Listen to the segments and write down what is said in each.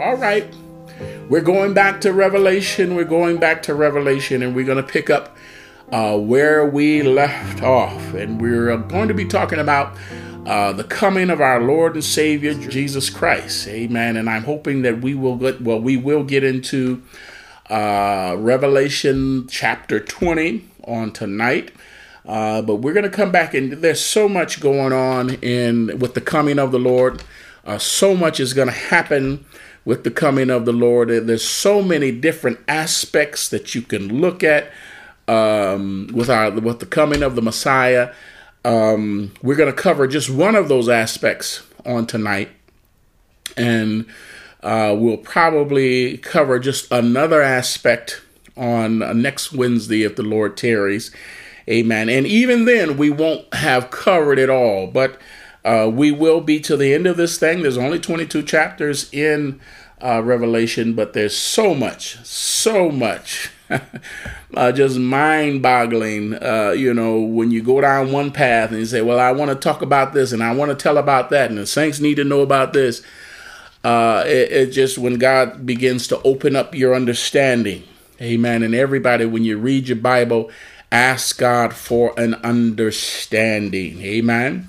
All right. We're going back to Revelation. We're going back to Revelation, and we're going to pick up uh, where we left off. And we're going to be talking about uh, the coming of our Lord and Savior Jesus Christ. Amen. And I'm hoping that we will get, well, we will get into uh, Revelation chapter 20 on tonight. Uh, but we're going to come back and there's so much going on in with the coming of the Lord. Uh, so much is going to happen with the coming of the Lord. There's so many different aspects that you can look at um, with our with the coming of the Messiah. Um, we're going to cover just one of those aspects on tonight, and uh, we'll probably cover just another aspect on uh, next Wednesday if the Lord tarries. Amen. And even then, we won't have covered it all, but uh, we will be to the end of this thing. There's only 22 chapters in uh, Revelation, but there's so much, so much. uh, just mind boggling, uh, you know, when you go down one path and you say, Well, I want to talk about this and I want to tell about that, and the saints need to know about this. Uh, it, it just when God begins to open up your understanding, amen. And everybody, when you read your Bible, ask God for an understanding, amen.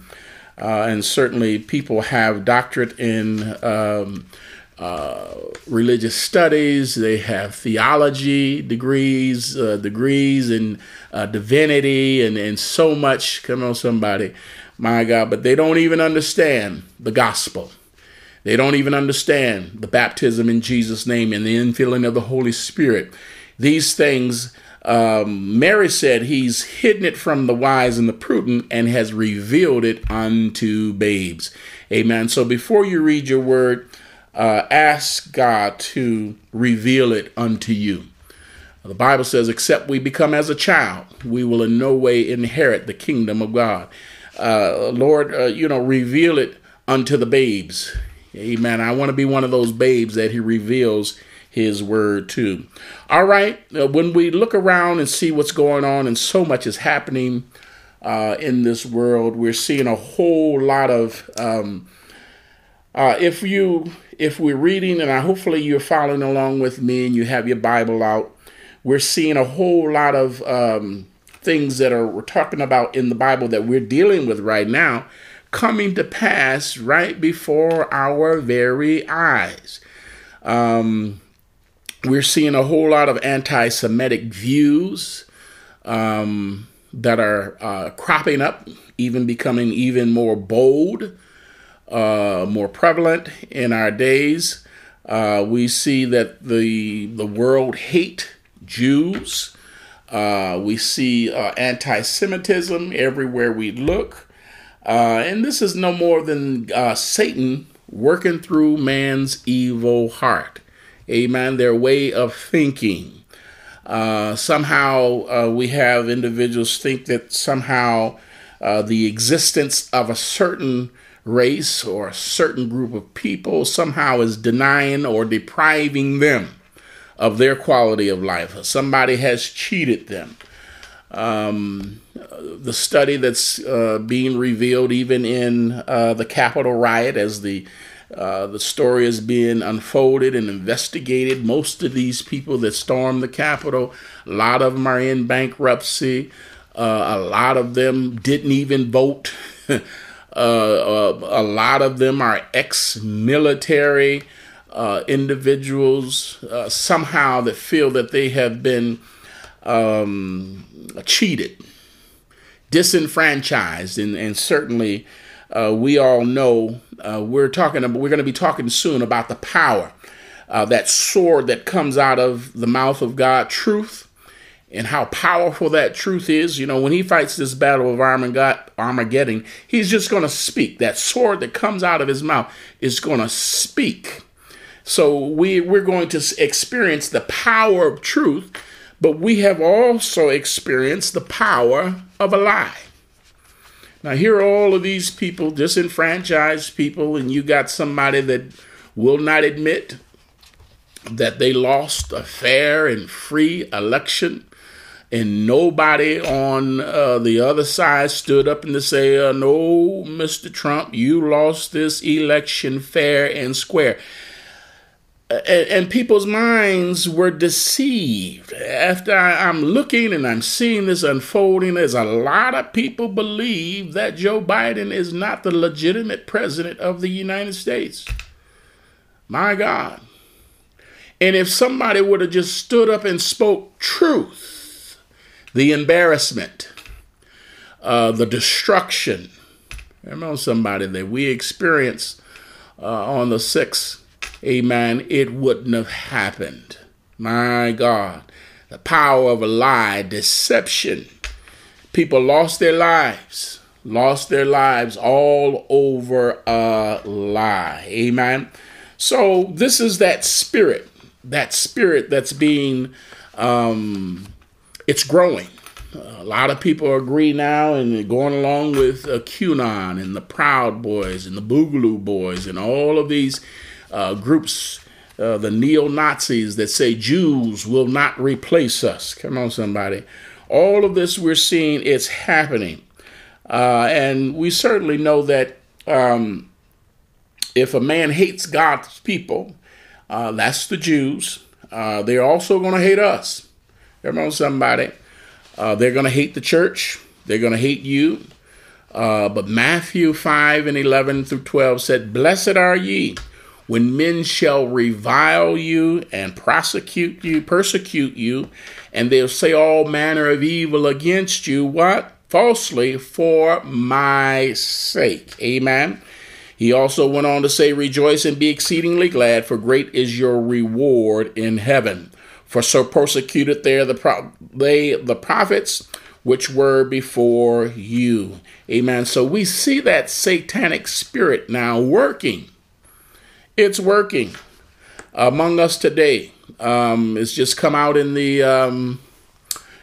Uh, and certainly, people have doctorate in um, uh, religious studies. They have theology degrees, uh, degrees in uh, divinity, and and so much. Come on, somebody, my God! But they don't even understand the gospel. They don't even understand the baptism in Jesus' name and the infilling of the Holy Spirit. These things um, Mary said he's hidden it from the wise and the prudent and has revealed it unto babes. Amen. So before you read your word, uh, ask God to reveal it unto you. The Bible says, except we become as a child, we will in no way inherit the kingdom of God. Uh, Lord, uh, you know, reveal it unto the babes. Amen. I want to be one of those babes that He reveals his word too. All right, uh, when we look around and see what's going on, and so much is happening uh, in this world, we're seeing a whole lot of. Um, uh, if you if we're reading, and I, hopefully you're following along with me, and you have your Bible out, we're seeing a whole lot of um, things that are we're talking about in the Bible that we're dealing with right now coming to pass right before our very eyes. Um, we're seeing a whole lot of anti Semitic views um, that are uh, cropping up, even becoming even more bold, uh, more prevalent in our days. Uh, we see that the, the world hate Jews. Uh, we see uh, anti Semitism everywhere we look. Uh, and this is no more than Satan working through man's evil heart amen, their way of thinking. Uh, somehow uh, we have individuals think that somehow uh, the existence of a certain race or a certain group of people somehow is denying or depriving them of their quality of life. Somebody has cheated them. Um, the study that's uh, being revealed even in uh, the Capitol riot as the uh, the story is being unfolded and investigated. Most of these people that stormed the Capitol, a lot of them are in bankruptcy. Uh, a lot of them didn't even vote. uh, uh a lot of them are ex military uh, individuals somehow that feel that they have been um, cheated, disenfranchised, and, and certainly we all know uh, we're talking we're going to be talking soon about the power uh, that sword that comes out of the mouth of God truth and how powerful that truth is. You know when he fights this battle of armageddon he's just going to speak. That sword that comes out of his mouth is going to speak. So we we're going to experience the power of truth but we have also experienced the power of a lie now, here are all of these people, disenfranchised people, and you got somebody that will not admit that they lost a fair and free election, and nobody on uh, the other side stood up and to say, uh, "No, Mr. Trump, you lost this election fair and square." And, people's minds were deceived. After I, I'm looking and I'm seeing this unfolding, there's a lot of people believe that Joe Biden is not the legitimate president of the United States. My God. And if somebody would have just stood up and spoke truth, the embarrassment, uh, the destruction, I know somebody that we experienced uh, on the 6th amen, it wouldn't have happened. My God, the power of a lie, deception. People lost their lives, lost their lives all over a lie. Amen. So, this is that spirit, that spirit that's being, um, it's growing. A lot of people agree now and going along with uh, QAnon and the Proud Boys and the Boogaloo Boys and all of these uh, groups, uh, the neo Nazis that say Jews will not replace us. Come on, somebody. All of this we're seeing, it's happening. Uh, and we certainly know that um, if a man hates God's people, uh, that's the Jews, uh, they're also going to hate us. Come on, somebody. Uh, they're going to hate the church. They're going to hate you. but Matthew 5 and 11 through 12 said, Blessed are ye when men shall revile you and prosecute you, persecute you, and they'll say all manner of evil against you, what? Falsely for my sake. Amen. He also went on to say, Rejoice and be exceedingly glad, for great is your reward in heaven. For so persecuted the, pro- they the prophets which were before you. Amen. So we see that satanic spirit now working it's working among us today. Um, it's just come out in the um,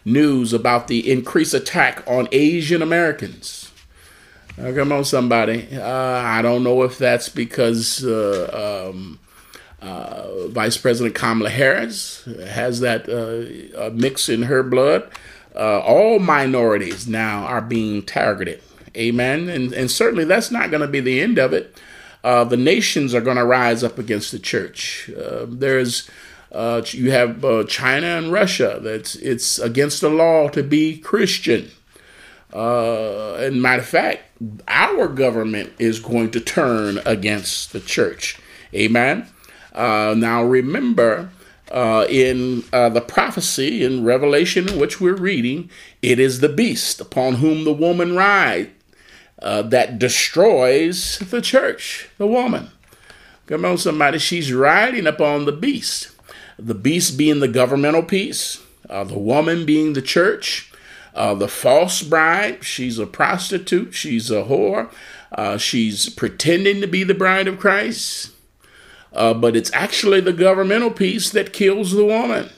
news about the increased attack on Asian Americans. Uh, come on, somebody. Uh, I don't know if that's because uh, um, uh, Vice President Kamala Harris has that uh, mix in her blood. Uh, all minorities now are being targeted. Amen. And, and certainly that's not going to be the end of it uh, the nations are going to rise up against the church. Uh, there's uh, you have uh, China and Russia. That's it's against the law to be Christian. Uh, and matter of fact, our government is going to turn against the church. Amen. Uh, now remember, in the prophecy in Revelation, which we're reading, it is the beast upon whom the woman rides uh, that destroys the church, the woman. Come on, somebody, she's riding upon the beast. The beast being the governmental piece, uh, the woman being the church, uh, the false bride, she's a prostitute, she's a whore, uh, she's pretending to be the bride of Christ, uh, but it's actually the governmental piece that kills the woman.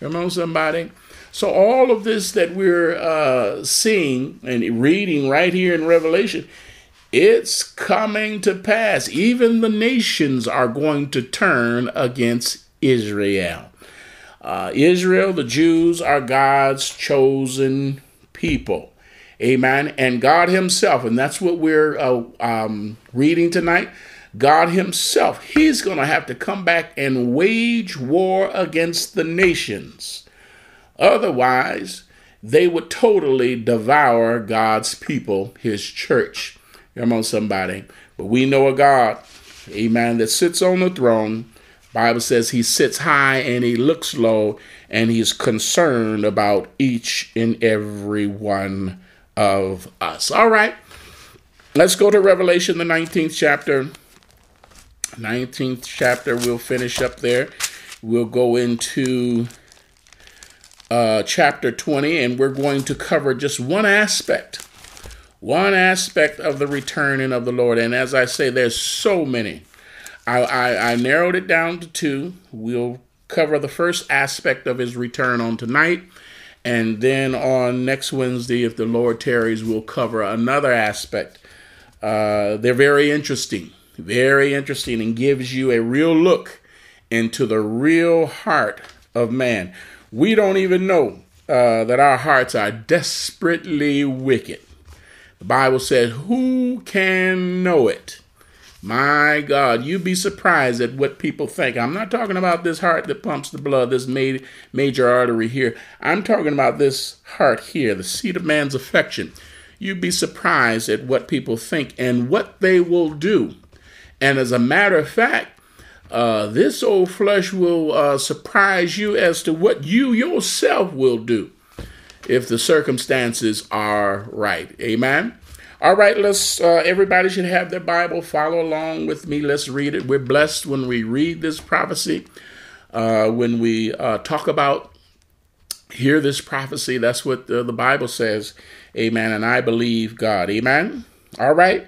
Come on, somebody. So, all of this that we're uh, seeing and reading right here in Revelation, it's coming to pass. Even the nations are going to turn against Israel. Uh, Israel, the Jews, are God's chosen people. Amen. And God Himself, and that's what we're uh, um, reading tonight. God Himself, He's going to have to come back and wage war against the nations. Otherwise, they would totally devour God's people, his church. Come on, somebody. But we know a God, amen, that sits on the throne. Bible says he sits high and he looks low, and he's concerned about each and every one of us. All right. Let's go to Revelation, the 19th chapter. 19th chapter, we'll finish up there. We'll go into uh, chapter 20, and we're going to cover just one aspect, one aspect of the returning of the Lord. And as I say, there's so many. I, I, I narrowed it down to two. We'll cover the first aspect of his return on tonight. And then on next Wednesday, if the Lord tarries, we'll cover another aspect. Uh, they're very interesting, very interesting, and gives you a real look into the real heart of man we don't even know uh, that our hearts are desperately wicked. The Bible says, Who can know it? My God, you'd be surprised at what people think. I'm not talking about this heart that pumps the blood, this major artery here. I'm talking about this heart here, the seat of man's affection. You'd be surprised at what people think and what they will do. And as a matter of fact, uh, this old flesh will uh, surprise you as to what you yourself will do if the circumstances are right. Amen. All right, let's. Uh, everybody should have their Bible. Follow along with me. Let's read it. We're blessed when we read this prophecy. Uh, when we uh, talk about hear this prophecy, that's what the, the Bible says. Amen. And I believe God. Amen. All right.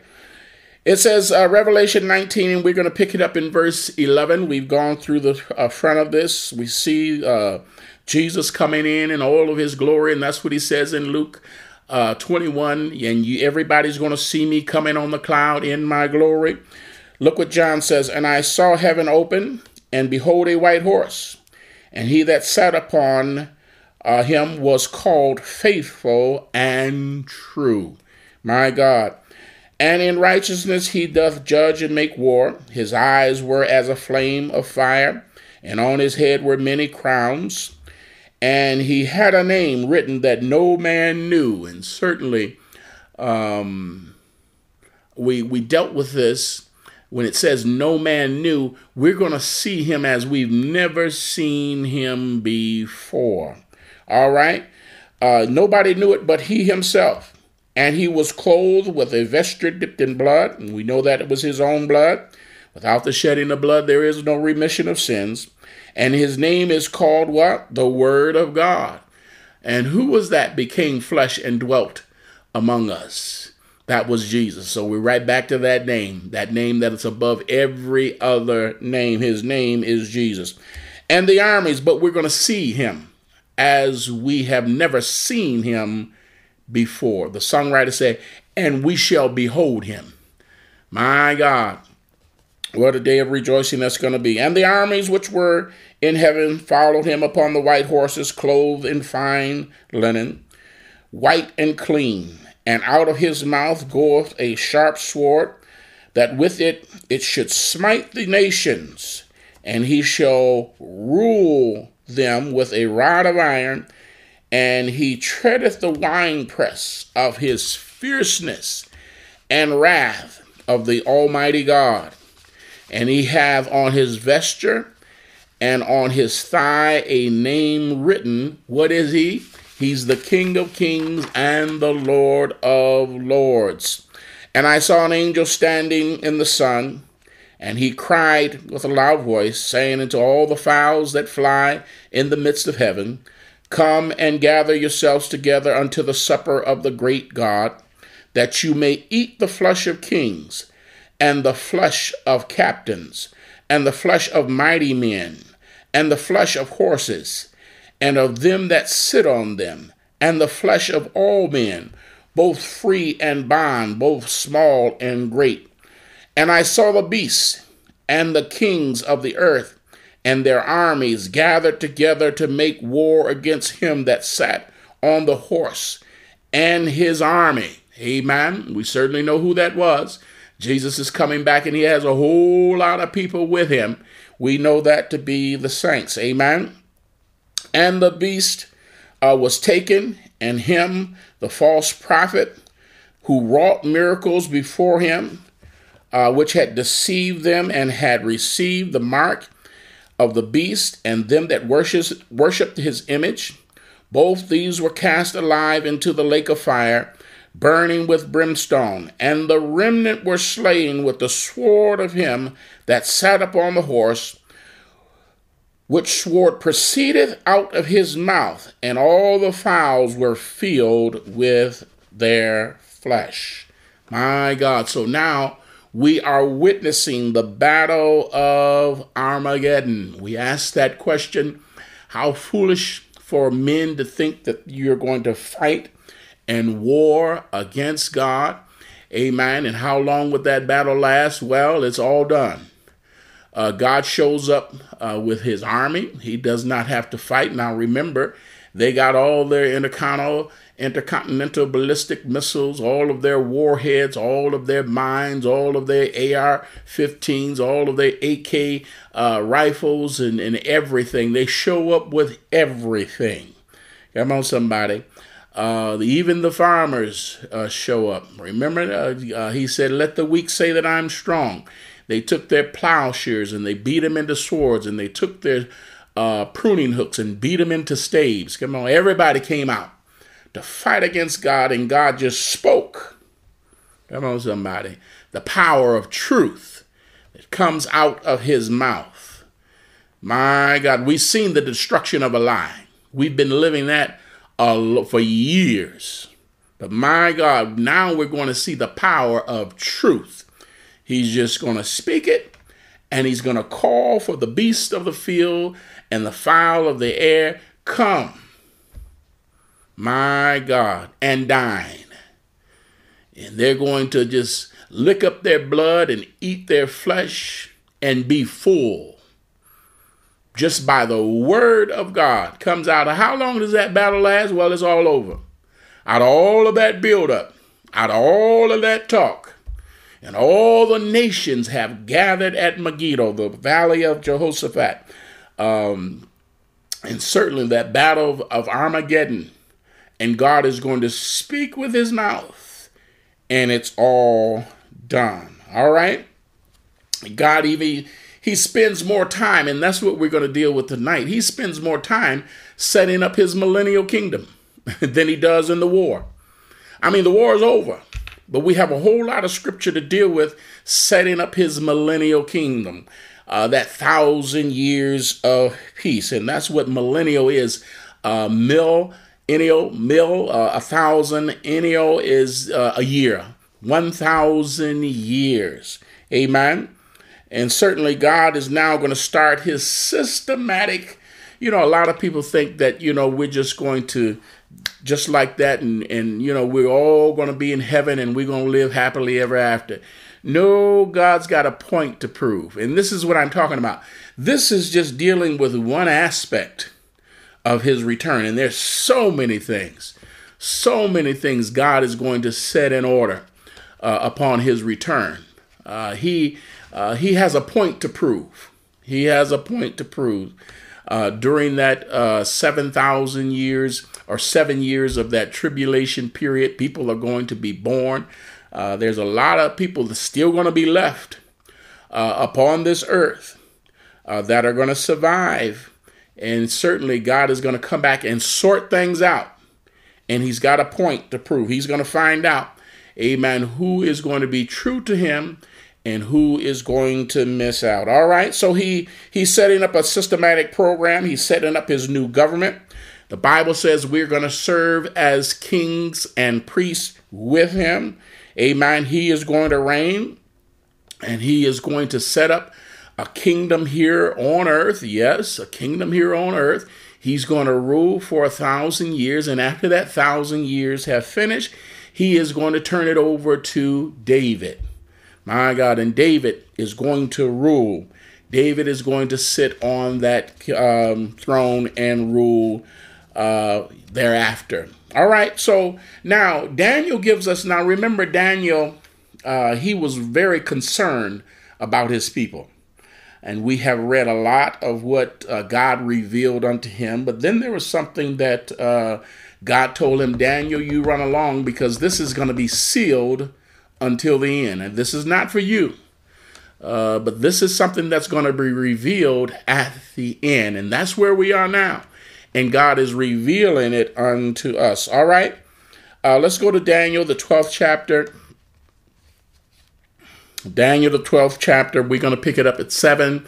It says uh, Revelation 19, and we're going to pick it up in verse 11. We've gone through the uh, front of this. We see uh, Jesus coming in in all of his glory, and that's what he says in Luke uh, 21, and you, everybody's going to see me coming on the cloud in my glory. Look what John says, and I saw heaven open, and behold, a white horse, and he that sat upon uh, him was called faithful and true. My God. And in righteousness he doth judge and make war. His eyes were as a flame of fire, and on his head were many crowns and he had a name written that no man knew. And certainly, um, we we dealt with this when it says no man knew. We're going to see him as we've never seen him before. All right, uh, nobody knew it but he himself. And he was clothed with a vesture dipped in blood, and we know that it was his own blood. Without the shedding of blood, there is no remission of sins. And his name is called what? The Word of God. And who was that became flesh and dwelt among us? That was Jesus. So we're right back to that name, that name that is above every other name. His name is Jesus. And the armies, but we're going to see him as we have never seen him before. The songwriter said, and we shall behold him. My God, what a day of rejoicing that's going to be. And the armies which were in heaven followed him upon the white horses, clothed in fine linen, white and clean. And out of his mouth goeth a sharp sword, that with it it should smite the nations, and he shall rule them with a rod of iron, and he treadeth the winepress of his fierceness and wrath of the Almighty God and he have on his vesture and on his thigh a name written. What is he? He's the King of kings and the Lord of lords. And I saw an angel standing in the sun, and he cried with a loud voice, saying unto all the fowls that fly in the midst of heaven, Come and gather yourselves together unto the supper of the great God, that you may eat the flesh of kings and the flesh of captains, and the flesh of mighty men, and the flesh of horses, and of them that sit on them, and the flesh of all men, both free and bond, both small and great. And I saw the beasts and the kings of the earth and their armies gathered together to make war against him that sat on the horse and his army. Amen. We certainly know who that was. Jesus is coming back and he has a whole lot of people with him. We know that to be the saints. Amen. And the beast uh, was taken, and him, the false prophet, who wrought miracles before him, uh, which had deceived them and had received the mark of the beast and them that worshipped his image. Both these were cast alive into the lake of fire burning with brimstone, and the remnant were slain with the sword of him that sat upon the horse, which sword proceedeth out of his mouth, and all the fowls were filled with their flesh. My God. So now we are witnessing the battle of Armageddon. We ask that question how foolish for men to think that you're going to fight and war against God. Amen. And how long would that battle last? Well, it's all done. Uh, God shows up uh, with his army. He does not have to fight. Now, remember They got all their intercontinental, intercontinental ballistic missiles, all of their warheads, all of their mines, all of their AR 15s, all of their AK uh, rifles, and, and everything. They show up with everything. Come on, somebody. Uh, even the farmers uh, show up. Remember, uh, uh, he said, Let the weak say that I'm strong. They took their plowshares and they beat them into swords, and they took their uh, pruning hooks and beat them into staves. Come on, everybody came out to fight against God, and God just spoke. Come on, somebody. The power of truth that comes out of his mouth. My God, we've seen the destruction of a lie. We've been living that uh, for years. But my God, now we're going to see the power of truth. He's just going to speak it and he's going to call for the beast of the field and the fowl of the air, come, my God, and dine. And they're going to just lick up their blood and eat their flesh and be full just by the word of God comes out of how long does that battle last? Well, it's all over. Out of all of that buildup, out of all of that talk, and all the nations have gathered at Megiddo, the valley of Jehoshaphat. Um, and certainly that battle of Armageddon. And God is going to speak with his mouth, and it's all done. All right? God even he spends more time, and that's what we're going to deal with tonight. He spends more time setting up his millennial kingdom than he does in the war. I mean, the war is over, but we have a whole lot of scripture to deal with setting up his millennial kingdom, uh, that thousand years of peace. And that's what millennial is. Uh, mil, ennial, mil, uh, a thousand, ennial is uh, a year, 1,000 years. Amen. And certainly, God is now going to start his systematic. You know, a lot of people think that, you know, we're just going to just like that and, and you know, we're all going to be in heaven and we're going to live happily ever after. No, God's got a point to prove. And this is what I'm talking about. This is just dealing with one aspect of his return. And there's so many things, so many things God is going to set in order uh, upon his return. Uh, he uh, he has a point to prove. He has a point to prove. Uh, during that uh, 7,000 years or seven years of that tribulation period, people are going to be born. Uh, there's a lot of people that's still going to be left upon this earth that are going to survive. And certainly, God is going to come back and sort things out. And He's got a point to prove. He's going to find out, amen, who is going to be true to Him and who is going to miss out. All right, so he he's setting up a systematic program. He's setting up his new government. The Bible says we're going to serve as kings and priests with him. Amen. He is going to reign and he is going to set up a kingdom here on earth. Yes, a kingdom here on earth. He's going to rule for a thousand years, and after that thousand years have finished, he is going to turn it over to David. My God, and David is going to rule. David is going to sit on that um, throne and rule uh, thereafter. All right, so now Daniel gives us, now remember, Daniel, uh, he was very concerned about his people. And we have read a lot of what uh, God revealed unto him. But then there was something that uh, God told him Daniel, you run along because this is going to be sealed until the end. And this is not for you, uh, but this is something that's going to be revealed at the end. And that's where we are now. And God is revealing it unto us. All right. Uh, let's go to Daniel, the 12th chapter. Daniel, the 12th chapter. We're going to pick it up at 7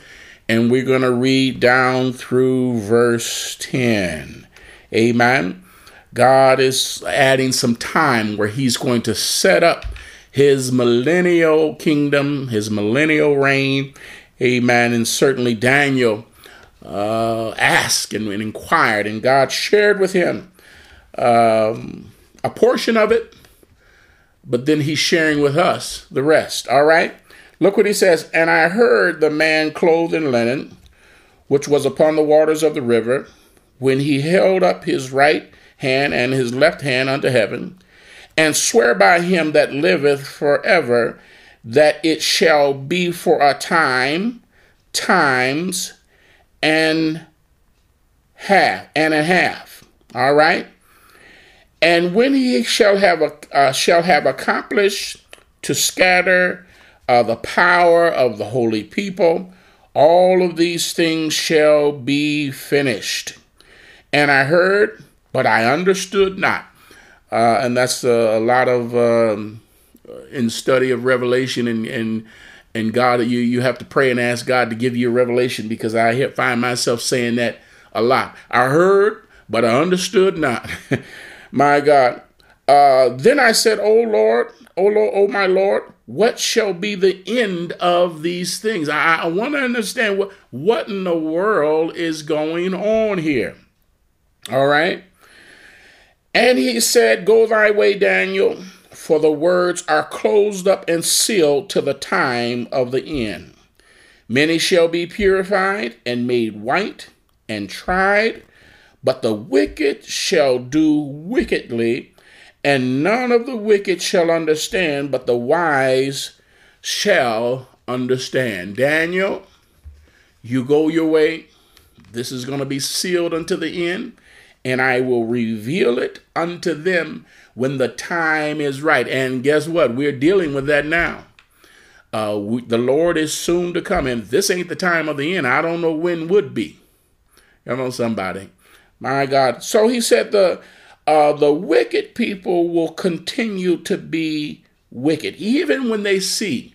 and we're going to read down through verse 10. Amen. God is adding some time where He's going to set up his millennial kingdom, his millennial reign. Amen. And certainly Daniel uh, asked and, and, inquired, and God shared with him um, a portion of it, but then he's sharing with us the rest. All right? Look what he says. And I heard the man clothed in linen, which was upon the waters of the river, when he held up his right hand and his left hand unto heaven, and swear by him that liveth forever, that it shall be for a time, times, and half, and a half. All right. And when he shall have uh, shall have accomplished to scatter uh, the power of the holy people, all of these things shall be finished. And I heard, but I understood not. Uh, and that's a, a lot of um, in study of Revelation and and and God, you you have to pray and ask God to give you a revelation because I find myself saying that a lot. I heard, but I understood not. my God. Uh, then I said, O Lord, O Lord, O my Lord, what shall be the end of these things? I, I want to understand what, what in the world is going on here. All right. And he said, Go thy way, Daniel, for the words are closed up and sealed to the time of the end. Many shall be purified and made white and tried but the wicked shall do wickedly, and none of the wicked shall understand, but the wise shall understand. Daniel, you go your way. This is going to be sealed unto the end, and I will reveal it unto them when the time is right. And guess what? We're dealing with that now. Uh, we, the Lord is soon to come, and this ain't the time of the end. I don't know when would be. Come on, somebody. My God. So he said the uh, the wicked people will continue to be wicked, even when they see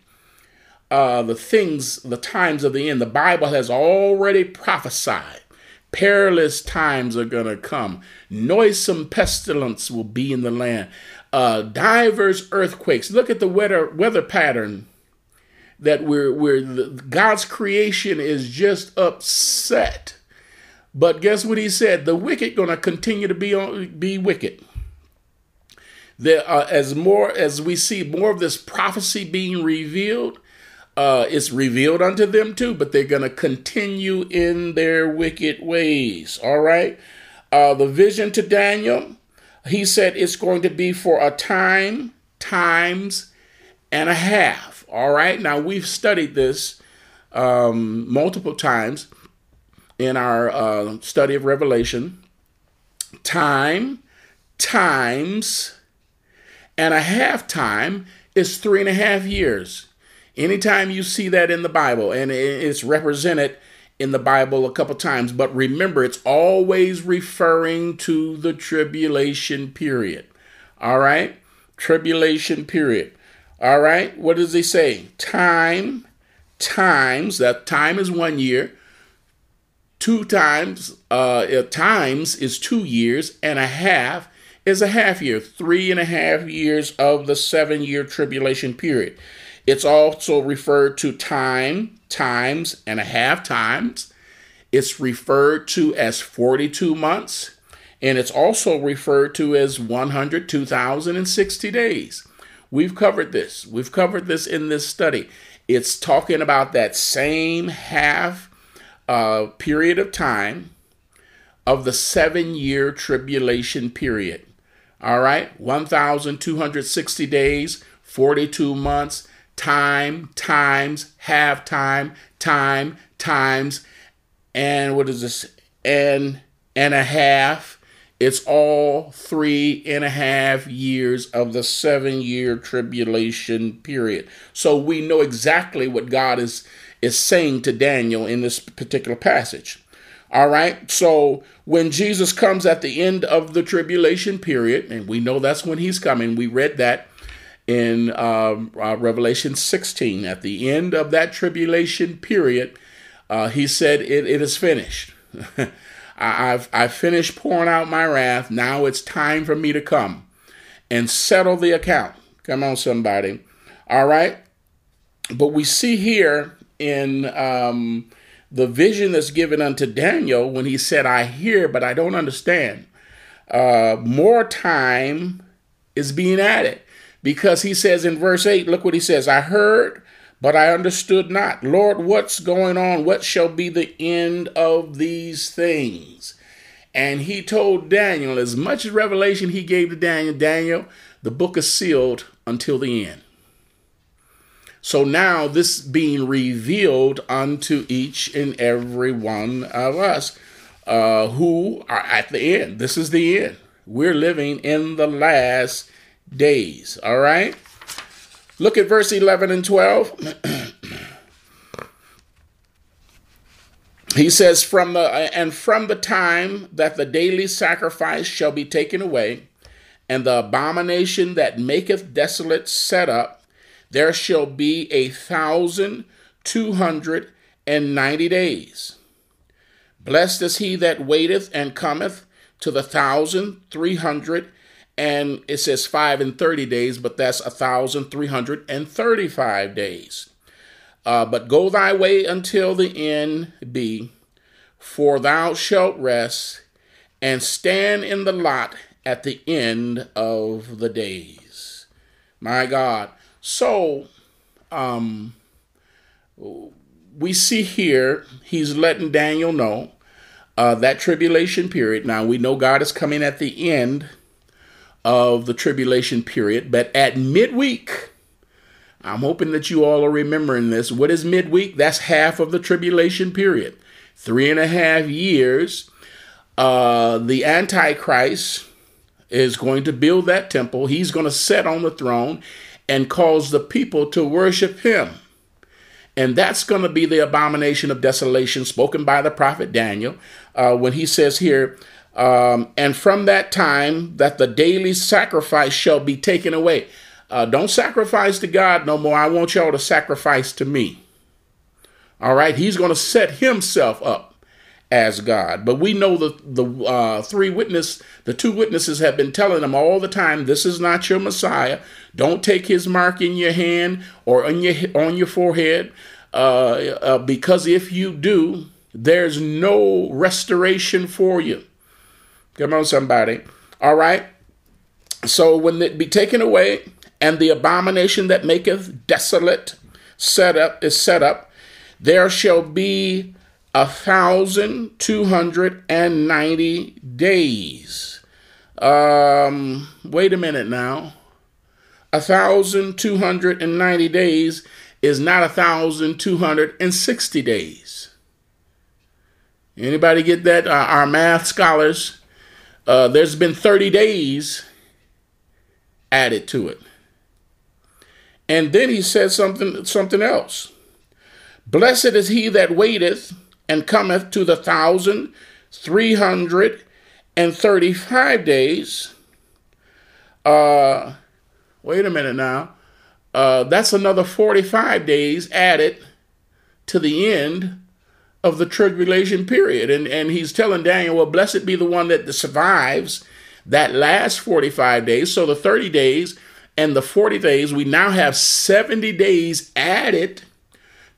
uh, the things, the times of the end. The Bible has already prophesied. Perilous times are going to come. Noisome pestilence will be in the land. Uh, diverse earthquakes. Look at the weather weather pattern that we're, we're the, God's creation is just upset but guess what he said? The wicked going to continue to be on, be wicked. There, uh, as more as we see more of this prophecy being revealed, uh, it's revealed unto them too. But they're going to continue in their wicked ways. All right. Uh, the vision to Daniel, he said it's going to be for a time, times, and a half. All right. Now we've studied this um, multiple times in our uh, study of Revelation time times and a half time is three and a half years. Anytime you see that in the Bible, and it's represented in the Bible a couple times, but remember, it's always referring to the tribulation period. All right? Tribulation period. All right? What does he say? Time times, that time is one year, Two times uh, times is two years, and a half is a half year. Three and a half years of the seven year tribulation period. It's also referred to time, times, and a half times. It's referred to as 42 months, and it's also referred to as 100, 2,060 days. We've covered this. We've covered this in this study. It's talking about that same half uh, period of time of the seven year tribulation period. All right, 1,260 days, 42 months, time, times, half time, time, times, and what is this? And and a half. It's all three and a half years of the seven year tribulation period. So we know exactly what God is is saying to Daniel in this particular passage. All right. So when Jesus comes at the end of the tribulation period, and we know that's when he's coming, we read that in uh, uh, Revelation 16. At the end of that tribulation period, uh, he said, it, it is finished. I've, I've finished pouring out my wrath. Now it's time for me to come and settle the account. Come on, somebody. All right. But we see here in um, the vision that's given unto Daniel when he said, I hear, but I don't understand. Uh, more time is being added because he says in verse 8, look what he says I heard, but I understood not. Lord, what's going on? What shall be the end of these things? And he told Daniel, as much as revelation he gave to Daniel, Daniel, the book is sealed until the end. So now this being revealed unto each and every one of us uh, who are at the end. This is the end. We're living in the last days. All right. Look at verse 11 and 12. he says, From the and from the time that the daily sacrifice shall be taken away, and the abomination that maketh desolate set up, there shall be a thousand two hundred and ninety days. Blessed is he that waiteth and cometh to the thousand three hundred and it says five and thirty days, but that's a thousand three hundred and thirty-five days. Uh, but go thy way until the end be, for thou shalt rest and stand in the lot at the end of the days. My God, so, um, we see here he's letting Daniel know uh, that tribulation period. Now we know God is coming at the end of the tribulation period, but at midweek, I'm hoping that you all are remembering this. What is midweek? That's half of the tribulation period. Three and a half years. Uh, the Antichrist is going to build that temple. He's going to sit on the throne and cause the people to worship him. And that's going to be the abomination of desolation spoken by the prophet Daniel uh, when he says here, um, and from that time that the daily sacrifice shall be taken away. Uh, don't sacrifice to God no more. I want y'all to sacrifice to me. All right. He's going to set himself up as God. But we know that the uh, three witness, the two witnesses have been telling them all the time, this is not your Messiah. Don't take his mark in your hand or on your on your forehead, uh, uh, because if you do, there's no restoration for you. Come on, somebody. All right. So when it be taken away, and the abomination that maketh desolate set up is set up, there shall be a thousand two hundred and ninety days. Um, wait a minute now. A thousand two hundred and ninety days is not a thousand two hundred and sixty days. Anybody get that? Uh, our math scholars. Uh, there's been 30 days added to it. And then he said something something else. Blessed is he that waiteth and cometh to the thousand three hundred and thirty-five days. Uh, wait a minute now. Uh, that's another 45 days added to the end of the tribulation period. And, and he's telling Daniel, well, blessed be the one that survives that last 45 days. So the 30 days and the 40 days, we now have 70 days added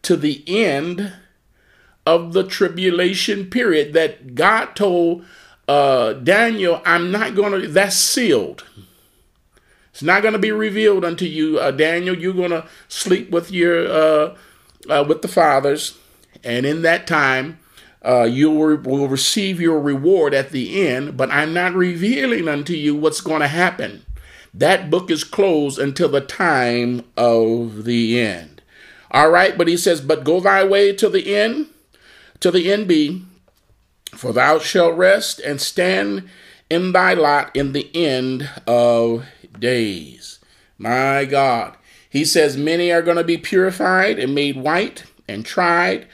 to the end of the tribulation period that God told uh, Daniel, I'm not going to, that's sealed. It's not going to be revealed unto you, uh, Daniel. You're going to sleep with your, uh, uh, with the fathers. And in that time, uh, you will, will receive your reward at the end, but I'm not revealing unto you what's going to happen. That book is closed until the time of the end. All right, but he says, But go thy way to the end, to the NB, for thou shalt rest and stand in thy lot in the end of days. My God. He says, Many are going to be purified and made white and tried,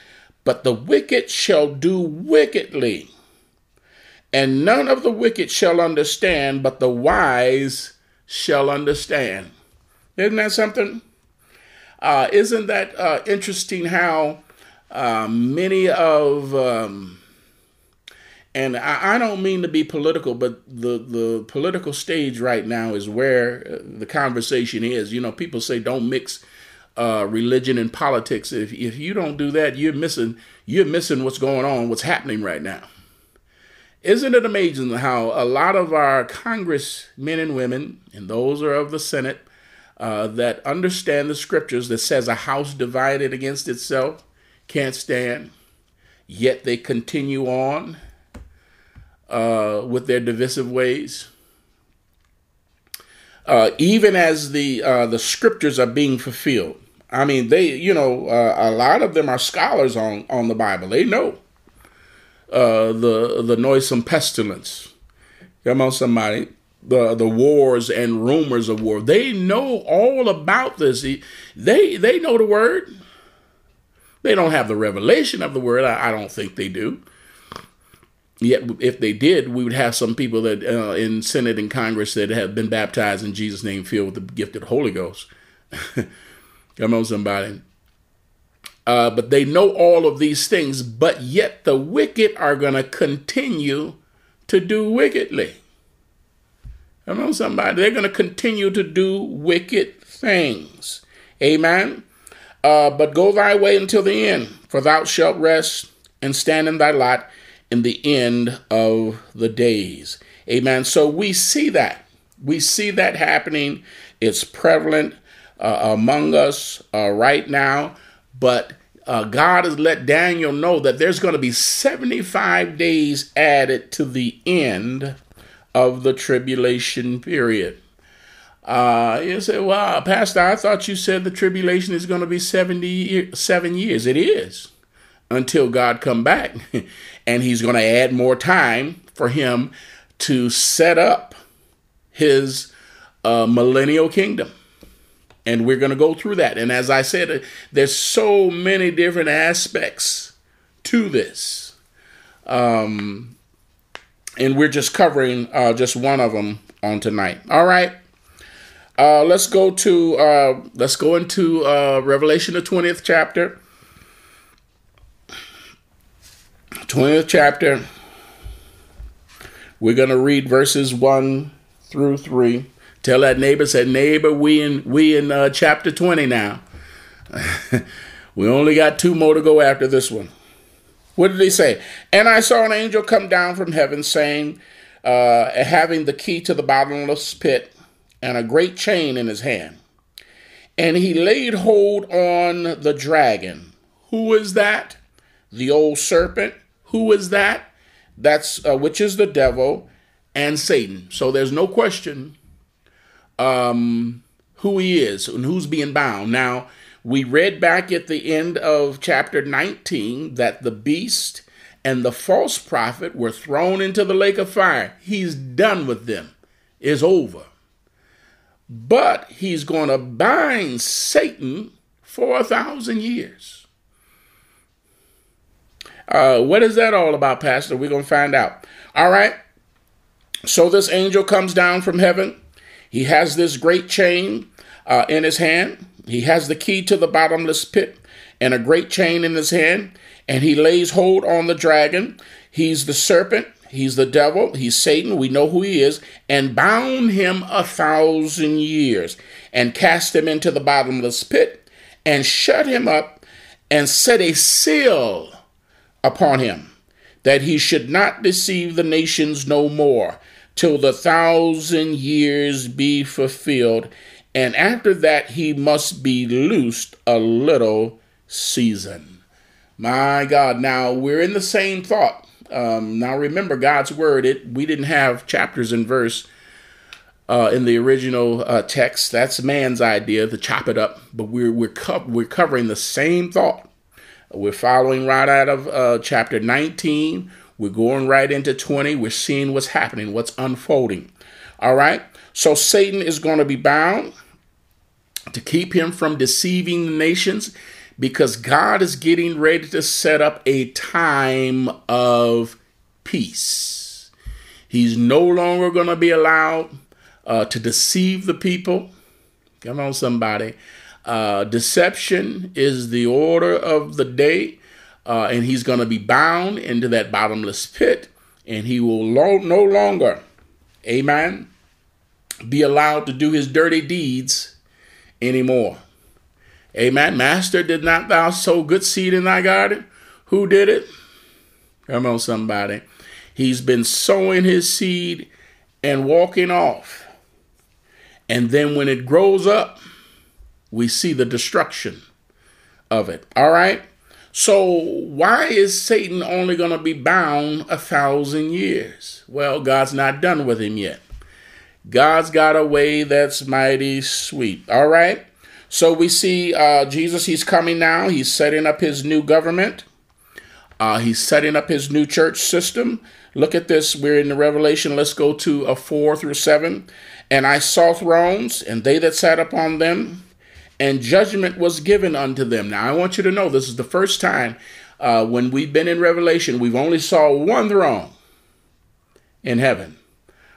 but the wicked shall do wickedly. And none of the wicked shall understand, but the wise shall understand. Isn't that something? Uh, isn't that uh, interesting how um, many of, um, and I, I, don't mean to be political, but the, the political stage right now is where uh, the conversation is. You know, people say don't mix uh, religion and politics. If, if you don't do that, you're missing you're missing what's going on, what's happening right now. Isn't it amazing how a lot of our congressmen and women, and those are of the Senate, uh, that understand the scriptures that says a house divided against itself can't stand, yet they continue on. uh, with their divisive ways. Uh, even as the uh, the scriptures are being fulfilled. I mean, they you know uh, a lot of them are scholars on on the Bible. They know uh, the the noisome pestilence. Come on, somebody. The the wars and rumors of war. They know all about this. They they know the word. They don't have the revelation of the word. I, I don't think they do. Yet, if they did, we would have some people that uh, in Senate and Congress that have been baptized in Jesus' name, filled with the gift of the Holy Ghost. Come on, somebody. Uh, but they know all of these things, but yet the wicked are going to continue to do wickedly. Come on, somebody. They're going to continue to do wicked things. Amen. Uh, but go thy way until the end, for thou shalt rest and stand in thy lot in the end of the days. Amen. So we see that. We see that happening. It's prevalent uh, among us uh, right now. But uh, God has let Daniel know that there's going to be 75 days added to the end of the tribulation period. Uh, you say, well, Pastor, I thought you said the tribulation is going to be 77 years. It is until God come back. and he's going to add more time for him to set up his uh, millennial kingdom. And we're going to go through that. And as I said, there's so many different aspects to this. Um, and we're just covering uh, just one of them on tonight. All right. Uh, let's go to uh, let's go into uh, Revelation the twentieth chapter. Twentieth chapter. We're gonna read verses one through three. Tell that neighbor, said neighbor, we in we in uh, chapter twenty now. we only got two more to go after this one. What did he say? And I saw an angel come down from heaven, saying, uh, having the key to the bottomless pit and a great chain in his hand. And he laid hold on the dragon. Who is that? The old serpent. Who is that? That's uh, which is the devil and Satan. So there's no question um, who he is and who's being bound. Now, we read back at the end of chapter 19 that the beast and the false prophet were thrown into the lake of fire. He's done with them. It's over. But he's going to bind Satan for a thousand years. Uh, what is that all about, Pastor? We're going to find out. All right. So this angel comes down from heaven. He has this great chain uh, in his hand. He has the key to the bottomless pit and a great chain in his hand. And he lays hold on the dragon. He's the serpent He's the devil, he's Satan, we know who he is, and bound him a thousand years, and cast him into the bottomless pit, and shut him up, and set a seal upon him, that he should not deceive the nations no more, till the thousand years be fulfilled, and after that he must be loosed a little season. My God, now we're in the same thought um, now remember God's word. It we didn't have chapters and verse uh, in the original uh, text. That's man's idea to chop it up. But we're we're co- we're covering the same thought. We're following right out of uh, chapter 19. We're going right into 20. We're seeing what's happening, what's unfolding. All right. So Satan is going to be bound to keep him from deceiving the nations because God is getting ready to set up a time of peace. He's no longer going to be allowed uh, to deceive the people. Come on, somebody. Uh, deception is the order of the day, uh, and he's going to be bound into that bottomless pit, and he will lo- no longer, amen, be allowed to do his dirty deeds anymore. Amen. Master, did not thou sow good seed in thy garden? Who did it? Come on, somebody. He's been sowing his seed and walking off. And then when it grows up, we see the destruction of it. All right? So, why is Satan only going to be bound a thousand years? Well, God's not done with him yet. God's got a way that's mighty sweet. All right. So we see uh, Jesus, he's coming now. He's setting up his new government. Uh, he's setting up his new church system. Look at this. We're in the Revelation. Let's go to a uh, 4 through 7. And I saw thrones, and they that sat upon them, and judgment was given unto them. Now, I want you to know this is the first time uh, when we've been in Revelation, we've only saw one throne in heaven.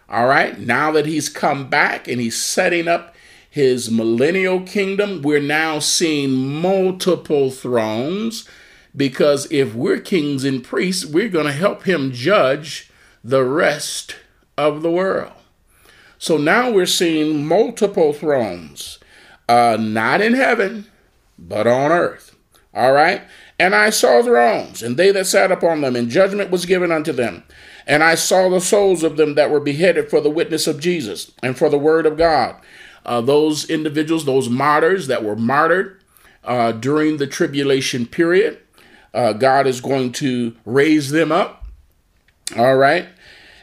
All right. Now that he's come back and he's setting up his millennial kingdom, we're now seeing multiple thrones because if we're kings and priests, we're going to help him judge the rest of the world. So now we're seeing multiple thrones, uh, not in heaven, but on earth. All right? And I saw thrones, and they that sat upon them, and judgment was given unto them. And I saw the souls of them that were beheaded for the witness of Jesus and for the word of God. Uh, those individuals, those martyrs that were martyred uh, during the tribulation period, uh, God is going to raise them up. All right.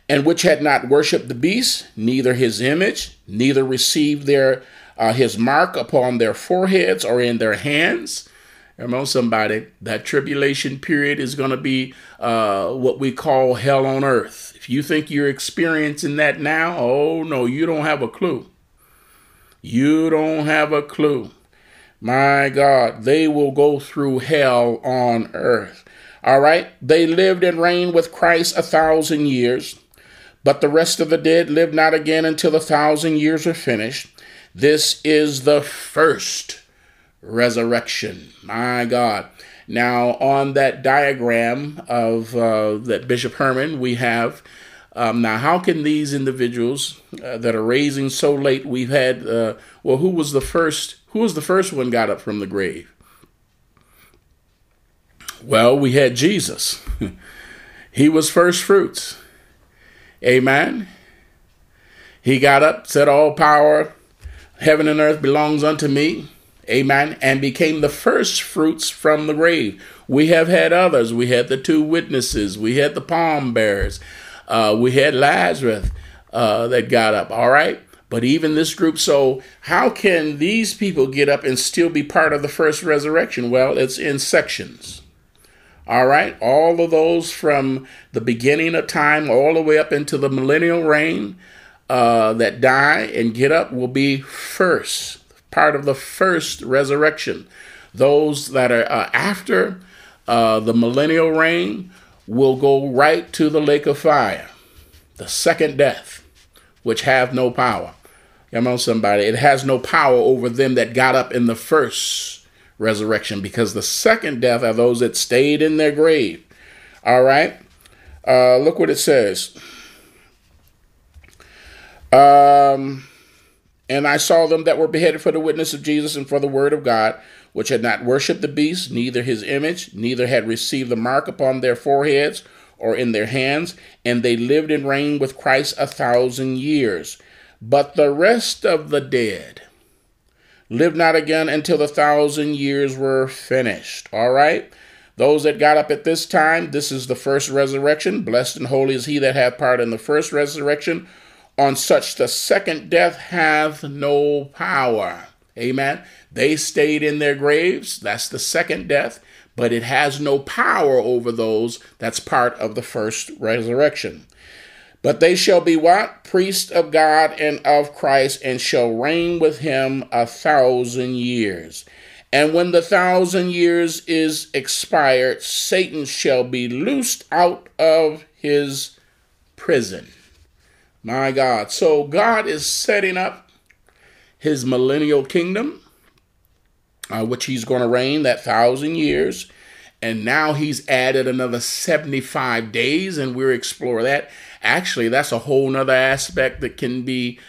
And which had not worshipped the beast, neither his image, neither received their uh, his mark upon their foreheads or in their hands. On, somebody. That tribulation period is going to be uh, what we call hell on earth. If you think you're experiencing that now, oh no, you don't have a clue. You don't have a clue. My God, they will go through hell on earth. All right? They lived and reigned with Christ a thousand years, but the rest of the dead lived not again until the thousand years are finished. This is the first resurrection. My God. Now, on that diagram of uh, that Bishop Herman, we have um, now, how can these individuals uh, that are raising so late? We've had uh, well, who was the first? Who was the first one got up from the grave? Well, we had Jesus. he was first fruits. Amen. He got up, said, All power, heaven and earth belongs unto me. Amen. And became the first fruits from the grave. We have had others. We had the two witnesses. We had the palm bearers. Uh, we had Lazarus uh, that got up, all right? But even this group, so how can these people get up and still be part of the first resurrection? Well, it's in sections. All right, all of those from the beginning of time all the way up into the millennial reign uh, that die and get up will be first, part of the first resurrection. Those that are uh, after uh, the millennial reign will go right to the lake of fire, the second death, which have no power. Come on, somebody. It has no power over them that got up in the first resurrection because the second death are those that stayed in their grave. All right. Uh, look what it says. Um, and I saw them that were beheaded for the witness of Jesus and for the word of God, which had not worshipped the beast, neither his image, neither had received the mark upon their foreheads or in their hands, and they lived and reigned with Christ a thousand years. But the rest of the dead lived not again until the thousand years were finished. All right? Those that got up at this time, this is the first resurrection. Blessed and holy is he that hath part in the first resurrection. On such the second death hath no power. Amen. They stayed in their graves. That's the second death, but it has no power over those. That's part of the first resurrection. But they shall be what? Priests of God and of Christ, and shall reign with him a thousand years. And when the thousand years is expired, Satan shall be loosed out of his prison. My God. So God is setting up his millennial kingdom uh, which he's going to reign that thousand years. And now he's added another 75 days, and we'll explore that. Actually, that's a whole nother aspect that can be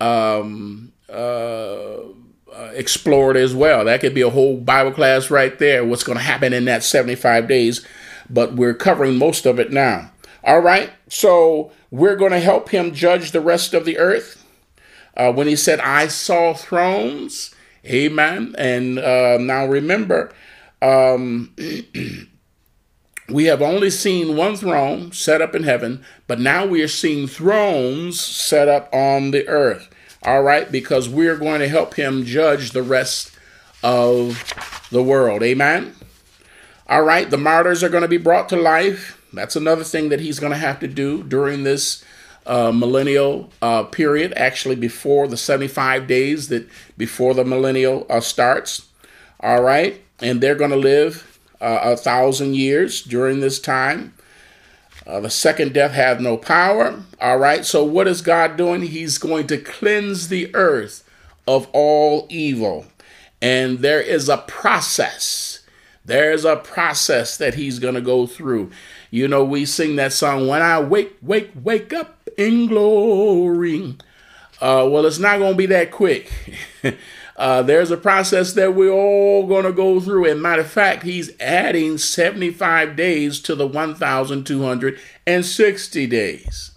um, uh, uh, explored as well. That could be a whole Bible class right there, what's going to happen in that 75 days. But we're covering most of it now. All right, so we're going to help him judge the rest of the earth. Uh, when he said, I saw thrones, Amen. And uh, now remember, Um, we have only seen one throne set up in heaven, but now we are seeing thrones set up on the earth. All right, because we're going to help him judge the rest of the world. Amen. All right, the martyrs are going to be brought to life. That's another thing that he's going to have to do during this uh, millennial uh, period, actually before the 75 days that before the millennial uh, starts. All right, and they're going to live uh, a thousand years during this time. Uh, the second death has no power. All right, so what is God doing? He's going to cleanse the earth of all evil. And there is a process. There's a process that he's going to go through. You know, we sing that song, When I Wake, Wake, Wake Up in Glory. Uh, well, it's not going to be that quick. uh, there's a process that we're all going to go through. And matter of fact, he's adding 75 days to the 1,260 days.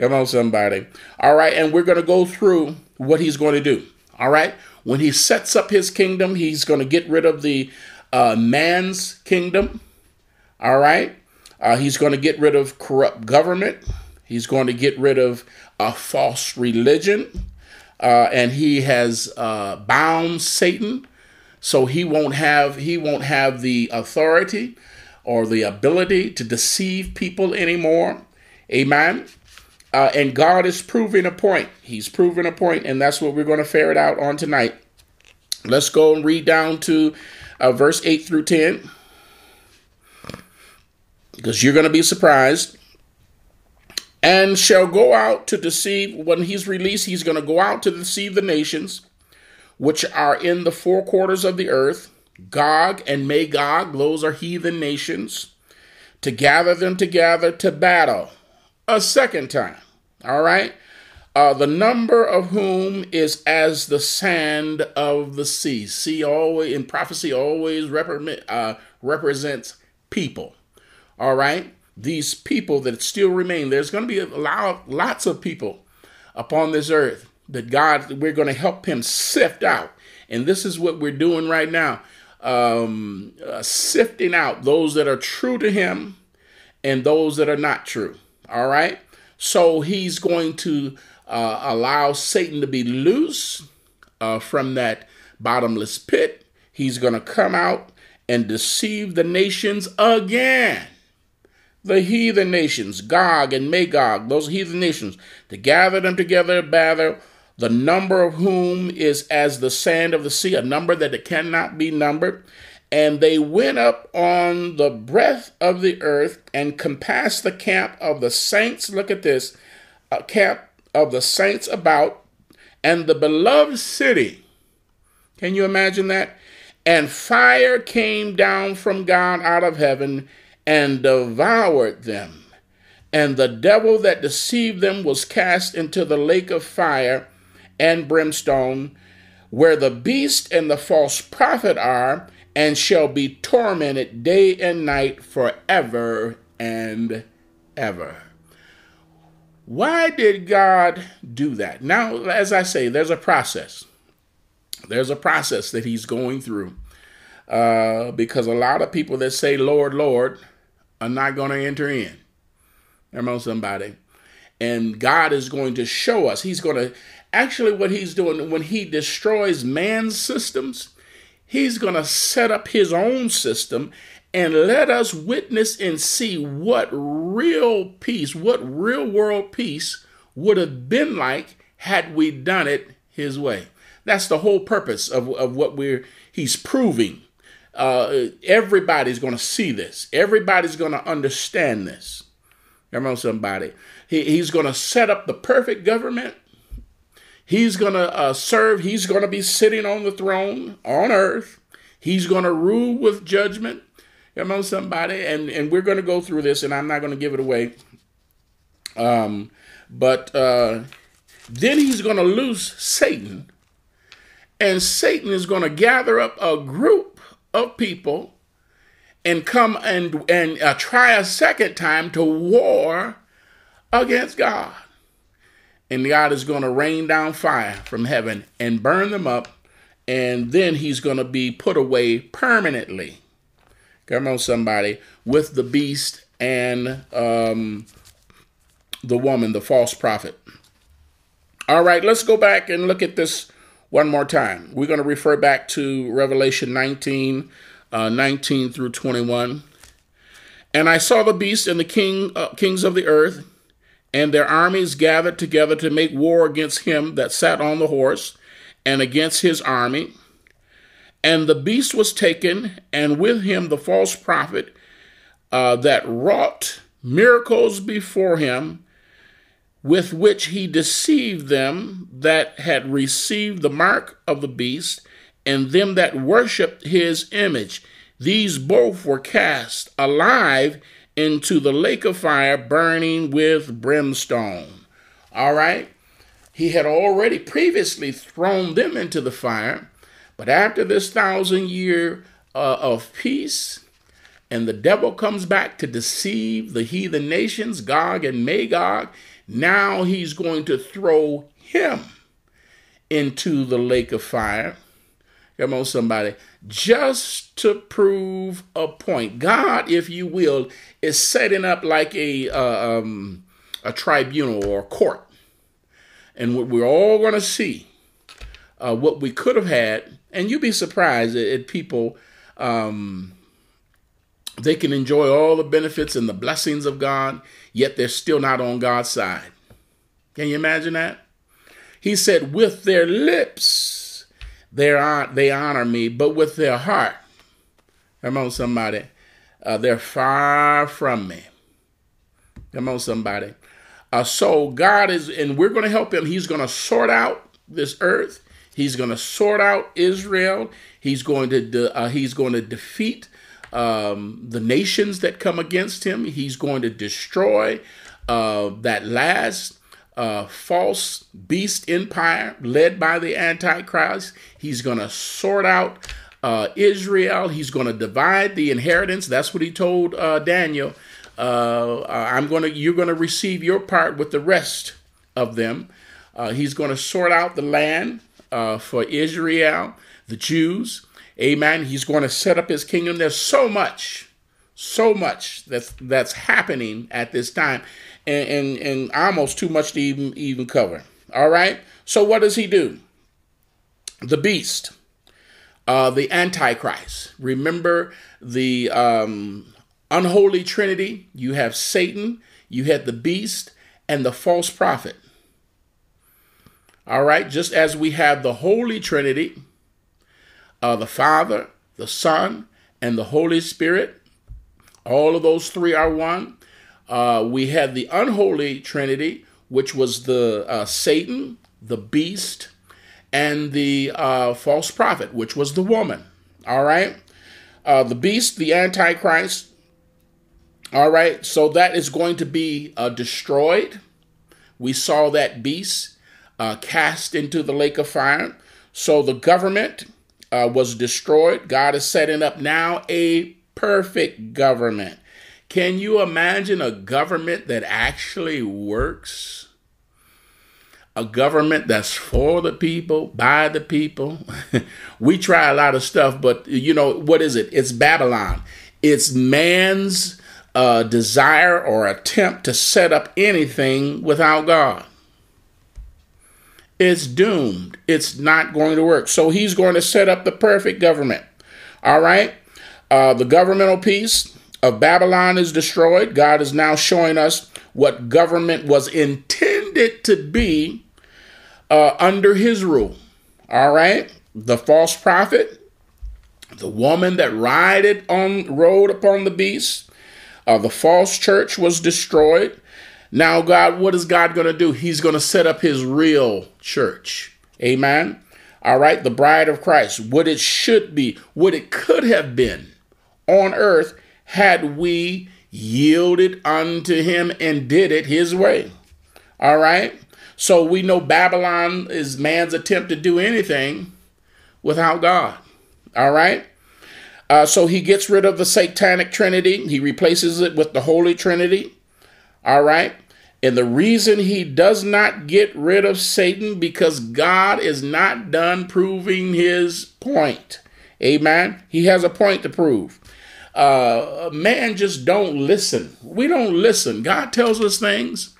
Come on, somebody. All right, and we're going to go through what he's going to do. All right, when he sets up his kingdom, he's going to get rid of the uh, man's kingdom. All right, uh, he's going to get rid of corrupt government. He's going to get rid of a false religion. Uh, and he has uh, bound Satan, so he won't have he won't have the authority or the ability to deceive people anymore. Amen. Uh, and God is proving a point. He's proving a point, and that's what we're going to ferret out on tonight. Let's go and read down to uh, verse 8 through 10 because you're going to be surprised. And shall go out to deceive, when he's released, he's going to go out to deceive the nations which are in the four quarters of the earth, Gog and Magog, those are heathen nations, to gather them together to battle a second time. All right? Uh, the number of whom is as the sand of the sea. Sea always in prophecy always represent, uh, represents people. All right, these people that still remain. There's going to be a lot, lots of people upon this earth that God we're going to help Him sift out, and this is what we're doing right now, um, uh, sifting out those that are true to Him and those that are not true. All right, so He's going to uh, allow Satan to be loose uh, from that bottomless pit. He's going to come out and deceive the nations again the heathen nations, Gog and Magog, those heathen nations, to gather them together, bather, the number of whom is as the sand of the sea, a number that it cannot be numbered. And they went up on the breadth of the earth and compassed the camp of the saints. Look at this a camp of the saints about, and the beloved city. Can you imagine that? And fire came down from God out of heaven and devoured them. And the devil that deceived them was cast into the lake of fire and brimstone, where the beast and the false prophet are, and shall be tormented day and night forever and ever. Why did God do that? Now, as I say, there's a process. There's a process that He's going through. Uh, because a lot of people that say, Lord, Lord, are not going to enter in. Come on, somebody. And God is going to show us. He's going to, actually, what He's doing when He destroys man's systems, He's going to set up His own system and let us witness and see what real peace, what real world peace would have been like had we done it His way. That's the whole purpose of, of what we're, He's proving uh, everybody's going to see this. Everybody's going to understand this. Come on, somebody. He, he's going to set up the perfect government. He's going to uh, serve. He's going to be sitting on the throne on earth. He's going to rule with judgment. Come on, somebody. And, and we're going to go through this, and I'm not going to give it away. Um, but uh, then he's going to lose Satan. And Satan is going to gather up a group of people and come and and uh, try a second time to war against God. And God is going to rain down fire from heaven and burn them up, and then he's going to be put away permanently. Come on, somebody, with the beast and um, the woman, the false prophet. All right, let's go back and look at this one more time. We're going to refer back to Revelation 19, uh, 19 through 21. And I saw the beast and the king, uh, kings of the earth and their armies gathered together to make war against him that sat on the horse and against his army. And the beast was taken, and with him the false prophet uh, that wrought miracles before him, with which he deceived them that had received the mark of the beast and them that worshipped his image. These both were cast alive into the lake of fire burning with brimstone. All right? He had already previously thrown them into the fire, but after this thousand year uh, of peace, and the devil comes back to deceive the heathen nations, Gog and Magog, now he's going to throw him into the lake of fire. Come on, somebody. Just to prove a point. God, if you will, is setting up like a, uh, um, a tribunal or a court. And what we're all going to see, uh, what we could have had, and you'd be surprised at, at people, um, they can enjoy all the benefits and the blessings of God, yet they're still not on God's side. Can you imagine that? He said, with their lips, they honor me, but with their heart, come on, somebody, uh, they're far from me. Come on, somebody. Uh, so God is, and we're going to help him. He's going to sort out this earth. He's going to sort out Israel. He's going to de- uh, he's going to defeat um, the nations that come against him. He's going to destroy uh, that last uh, false beast empire led by the Antichrist. He's going to sort out uh, Israel. He's going to divide the inheritance. That's what he told uh, Daniel. Uh, uh, I'm going to. You're going to receive your part with the rest of them. Uh, he's going to sort out the land for Israel, the Jews. Amen. He's going to set up his kingdom. There's so much, so much that's that's happening at this time and, and, and almost too much to even, even cover. All right. So what does he do? The beast, uh, the Antichrist. Remember the um, unholy trinity. You have Satan, you had the beast, and the false prophet. All right. Just as we have the holy trinity, uh, the Father, the Son, and the Holy Spirit. All of those three are one. Uh, we had the unholy trinity, which was the uh, Satan, the beast, and the uh, false prophet, which was the woman. All right. Uh, the beast, the antichrist. All right. So that is going to be uh, destroyed. We saw that beast uh, cast into the lake of fire. So the government was destroyed. God is setting up now a perfect government. Can you imagine a government that actually works? A government that's for the people, by the people. we try a lot of stuff, but you know, what is it? It's Babylon. It's man's uh, desire or attempt to set up anything without God. It's doomed. It's not going to work. So he's going to set up the perfect government. All right? Uh, the governmental piece, of Babylon is destroyed. God is now showing us what government was intended to be uh, under his rule. All right? The false prophet, the woman that rided on rode upon the beast, uh, the false church was destroyed. Now, God, what is God going to do? He's going to set up his real church. Amen. All right, the bride of Christ, what it should be, what it could have been on earth had we yielded unto him and did it his way. All right? So we know Babylon is man's attempt to do anything without God. All right? Uh, so he gets rid of the satanic trinity, he replaces it with the holy trinity. All right? And the reason he does not get rid of Satan because God is not done proving his point. Amen. He has a point to prove. uh, man just don't listen. We don't listen. God tells us things,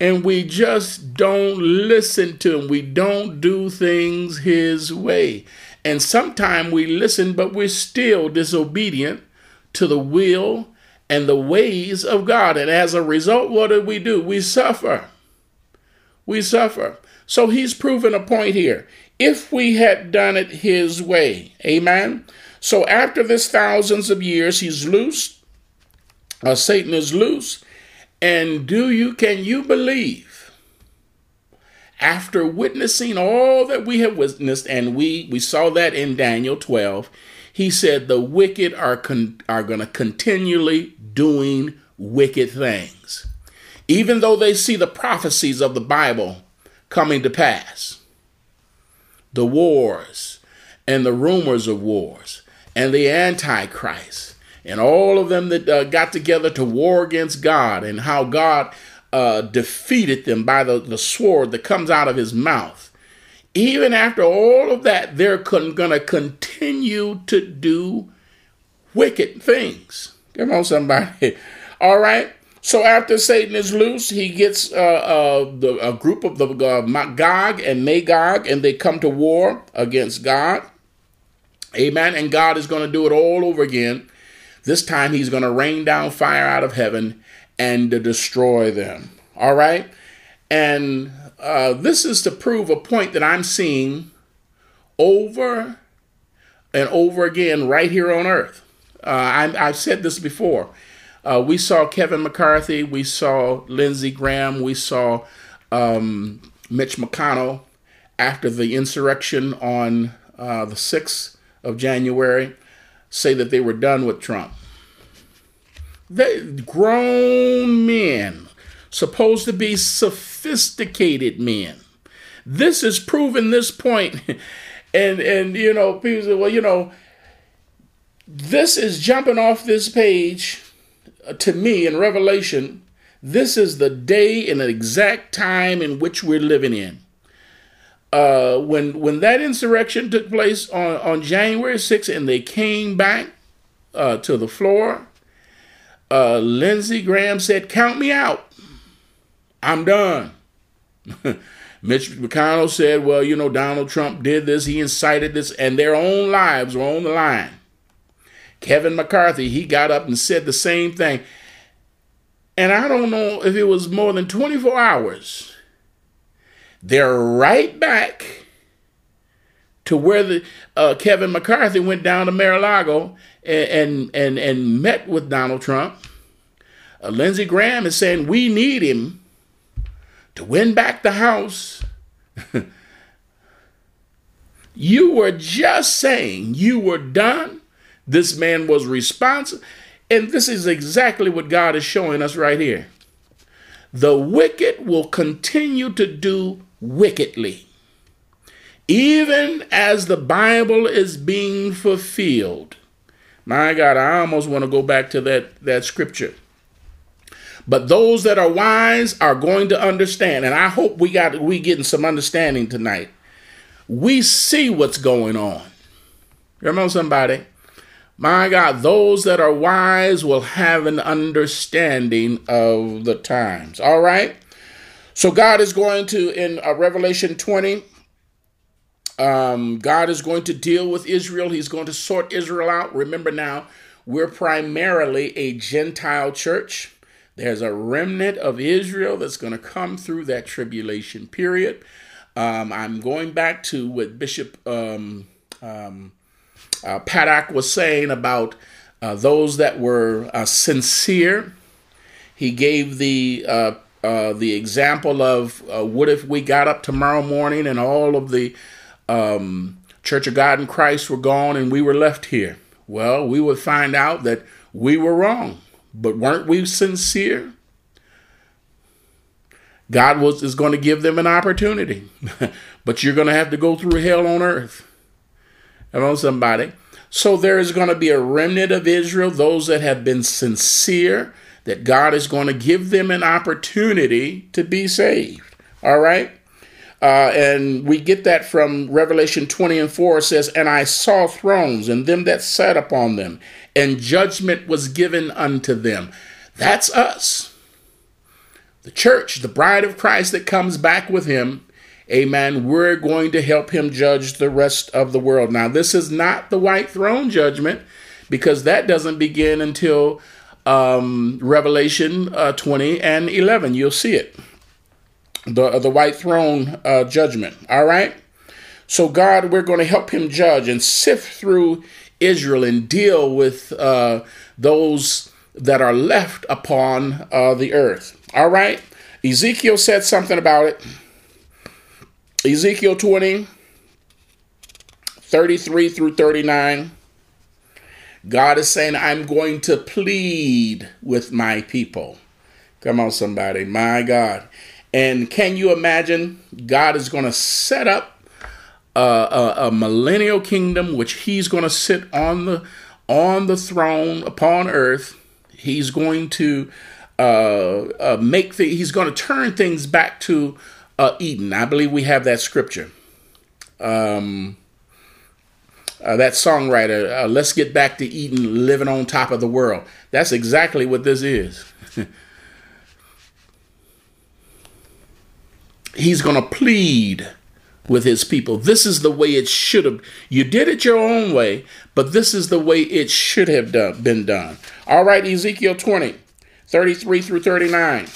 and we just don't listen to him. We don't do things his way. And sometimes we listen, but we're still disobedient to the will and the ways of God. And as a result, what do we do? We suffer. We suffer. So he's proven a point here. If we had done it his way, amen. So after this thousands of years, he's loose. Uh, Satan is loose. And do you, can you believe? After witnessing all that we have witnessed, and we, we saw that in Daniel 12, he said the wicked are, con- are going to continually doing wicked things. Even though they see the prophecies of the Bible coming to pass, the wars and the rumors of wars and the Antichrist and all of them that uh, got together to war against God and how God uh, defeated them by the, the sword that comes out of his mouth. Even after all of that, they're con- going to continue to do wicked things. Come on, somebody. All right. So after Satan is loose, he gets uh, uh, the, a group of the uh, and Magog, and they come to war against God. Amen. And God is going to do it all over again. This time he's going to rain down fire out of heaven and to destroy them. All right. And uh, this is to prove a point that I'm seeing over and over again right here on earth. Uh, I, have said this before. Uh, we saw Kevin McCarthy, we saw Lindsey Graham, we saw um, Mitch McConnell after the insurrection on uh, the 6th of January say that they were done with Trump. They grown men, supposed to be sophisticated men. This is proving this point. and and you know, people say, well, you know, this is jumping off this page uh, to me in Revelation. This is the day and the exact time in which we're living in. Uh, when when that insurrection took place on, on January 6th and they came back uh, to the floor, uh, Lindsey Graham said, Count me out. I'm done. Mitch McConnell said, Well, you know, Donald Trump did this, he incited this, and their own lives were on the line. Kevin McCarthy, he got up and said the same thing. And I don't know if it was more than 24 hours. They're right back to where the uh, Kevin McCarthy went down to Mar-a-Lago and, and and and, met with Donald Trump. Uh, Lindsey Graham is saying we need him to win back the House. you were just saying you were done this man was responsible. And this is exactly what God is showing us right here. The wicked will continue to do wickedly, even as the Bible is being fulfilled. My God, I almost want to go back to that, that scripture. But those that are wise are going to understand, and I hope we got we getting some understanding tonight. We see what's going on. Remember somebody? My God, those that are wise will have an understanding of the times. All right. So God is going to, in uh, Revelation 20, um, God is going to deal with Israel. He's going to sort Israel out. Remember now, we're primarily a Gentile church. There's a remnant of Israel that's going to come through that tribulation period. Um, I'm going back to what Bishop um, um, uh, Paddock was saying about uh, those that were uh, sincere. He gave the uh, uh, the example of uh, what if we got up tomorrow morning and all of the um, Church of God in Christ were gone and we were left here. Well, we would find out that we were wrong, but weren't we sincere? God was is going to give them an opportunity, but you're going to have to go through hell on earth. Come on, somebody. So there is going to be a remnant of Israel, those that have been sincere, that God is going to give them an opportunity to be saved. All right. Uh, and we get that from Revelation 20 and 4 it says, And I saw thrones and them that sat upon them, and judgment was given unto them. That's us. The church, the bride of Christ that comes back with him. Amen. We're going to help him judge the rest of the world. Now, this is not the white throne judgment because that doesn't begin until um, Revelation uh, 20 and 11. You'll see it. The, uh, the white throne uh, judgment. All right? So, God, we're going to help him judge and sift through Israel and deal with uh, those that are left upon uh, the earth. All right? Ezekiel said something about it. Ezekiel 20, 33 through 39. God is saying, I'm going to plead with my people. Come on, somebody. My God. And can you imagine? God is going to set up a, a, a millennial kingdom, which He's going to sit on the on the throne upon earth. He's going to uh, uh, make the, He's going to turn things back to uh, Eden. I believe we have that scripture. Um, uh, that songwriter, uh, let's get back to Eden, living on top of the world. That's exactly what this is. He's going to plead with his people. This is the way it should have. You did it your own way, but this is the way it should have done, been done. All right, Ezekiel 20, 33 through 39.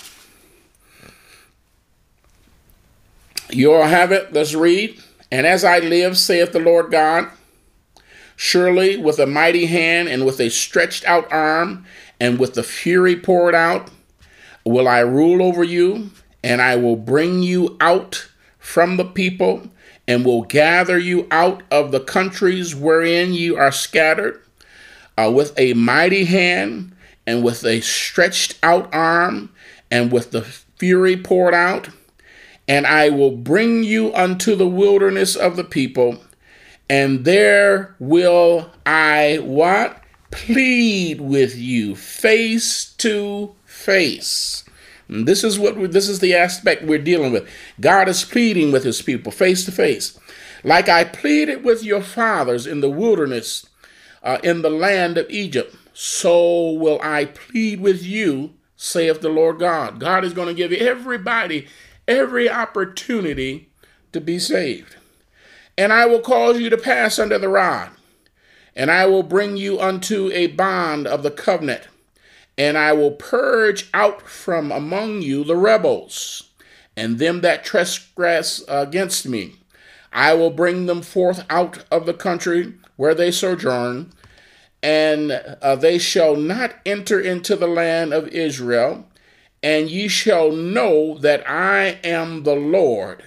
You all have it. Let's read. And as I live, saith the Lord God, Surely with a mighty hand and with a stretched out arm and with the fury poured out will I rule over you, and I will bring you out from the people and will gather you out of the countries wherein you are scattered uh, with a mighty hand and with a stretched out arm and with the fury poured out. And I will bring you unto the wilderness of the people and there will I what? Plead with you face to face. This is what this is the aspect we're dealing with. God is pleading with his people face to face. Like I pleaded with your fathers in the wilderness uh, in the land of Egypt, so will I plead with you, saith the Lord God. God is going to give everybody every opportunity to be saved. And I will cause you to pass under the rod, and I will bring you unto a bond of the covenant, and I will purge out from among you the rebels, and them that trespass against me. I will bring them forth out of the country where they sojourn, and uh, they shall not enter into the land of Israel, and ye shall know that I am the Lord.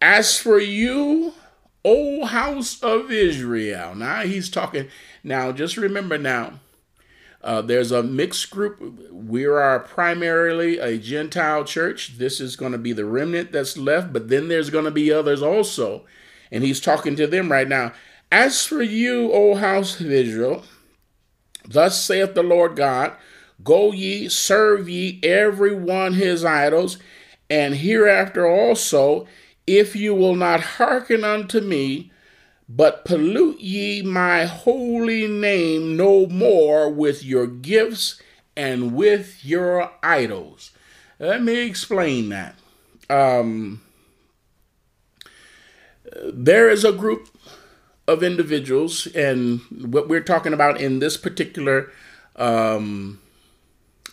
As for you, O house of Israel. Now he's talking. Now just remember now, uh, there's a mixed group. We are primarily a Gentile church. This is going to be the remnant that's left, but then there's going to be others also. And he's talking to them right now. As for you, O house of Israel, thus saith the Lord God, Go ye, serve ye every one his idols, and hereafter also if you will not hearken unto me, but pollute ye my holy name no more with your gifts and with your idols. Let me explain that. Um, there is a group of individuals, and what we're talking about in this particular um,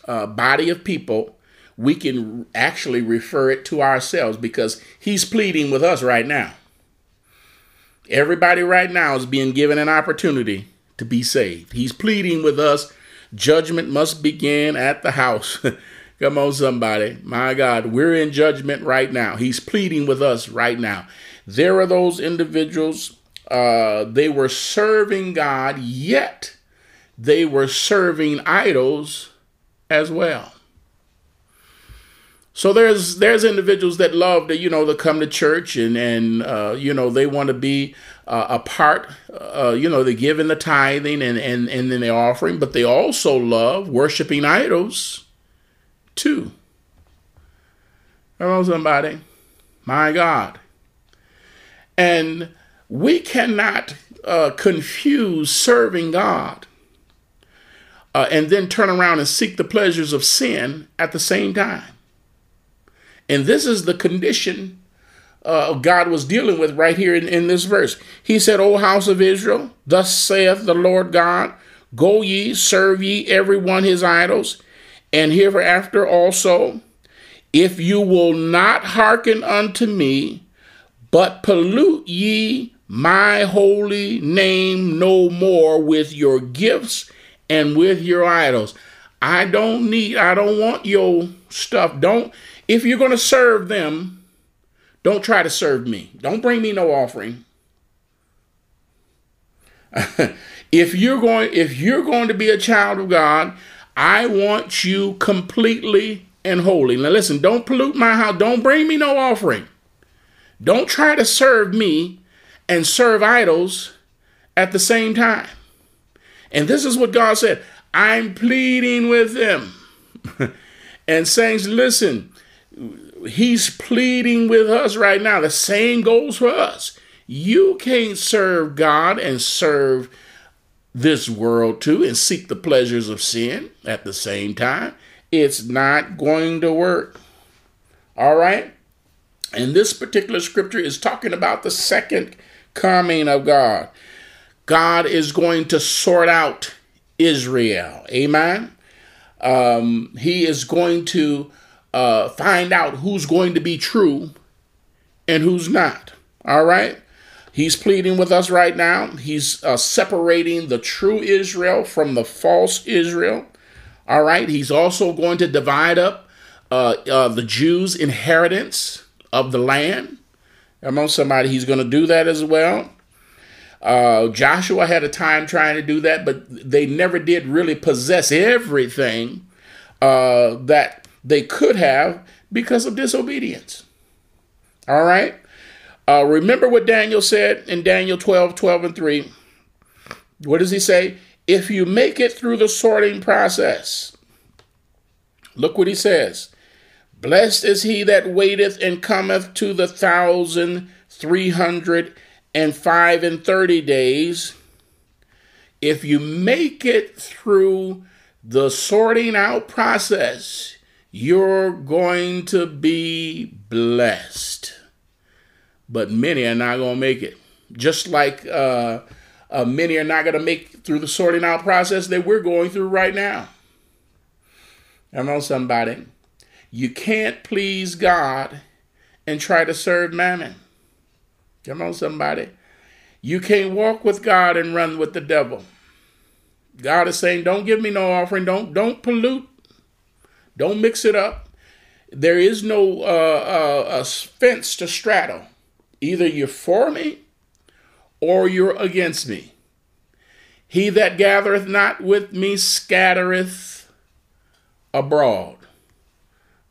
uh, body of people we can actually refer it to ourselves because he's pleading with us right now. Everybody right now is being given an opportunity to be saved. He's pleading with us. Judgment must begin at the house. Come on, somebody. My God, we're in judgment right now. He's pleading with us right now. There are those individuals, uh, they were serving God, yet they were serving idols as well. So there's there's individuals that love to you know to come to church and and uh, you know they want to be uh, a part uh, you know they give in the tithing and and and then the offering, but they also love worshiping idols too. Hello, somebody. My God. And we cannot uh, confuse serving God uh, and then turn around and seek the pleasures of sin at the same time. And this is the condition uh, God was dealing with right here in, in this verse. He said, O house of Israel, thus saith the Lord God, Go ye, serve ye every one his idols, and hereafter also, if you will not hearken unto me, but pollute ye my holy name no more with your gifts and with your idols. I don't need, I don't want your stuff. Don't, if you're going to serve them, don't try to serve me. Don't bring me no offering. if you're going, if you're going to be a child of God, I want you completely and holy. Now listen, don't pollute my house. Don't bring me no offering. Don't try to serve me and serve idols at the same time. And this is what God said I'm pleading with them. and saying, listen, He's pleading with us right now. The same goes for us. You can't serve God and serve this world too and seek the pleasures of sin at the same time. It's not going to work. All right? And this particular scripture is talking about the second coming of God. God is going to sort out Israel. Amen. Um, he is going to uh, find out who's going to be true and who's not. All right. He's pleading with us right now. He's uh, separating the true Israel from the false Israel. All right. He's also going to divide up uh, uh the Jews' inheritance of the land. Among somebody, he's going to do that as well. Uh, Joshua had a time trying to do that, but they never did really possess everything uh, that they could have because of disobedience. All right. Uh, remember what Daniel said in Daniel 12, 12 and 3. What does he say? If you make it through the sorting process, look what he says. Blessed is he that waiteth and cometh to the thousand three hundred and five and thirty days. If you make it through the sorting out process, you're going to be blessed. But many are not going to make it. Just like uh, uh, many are not going to make through the sorting out process that we're going through right now. I know somebody. You can't please God and try to serve mammon. Come on, somebody. You can't walk with God and run with the devil. God is saying, "Don't give me no offering. Don't don't pollute. Don't mix it up. There is no uh, uh, fence to straddle. Either you're for me or you're against me. He that gathereth not with me scattereth abroad.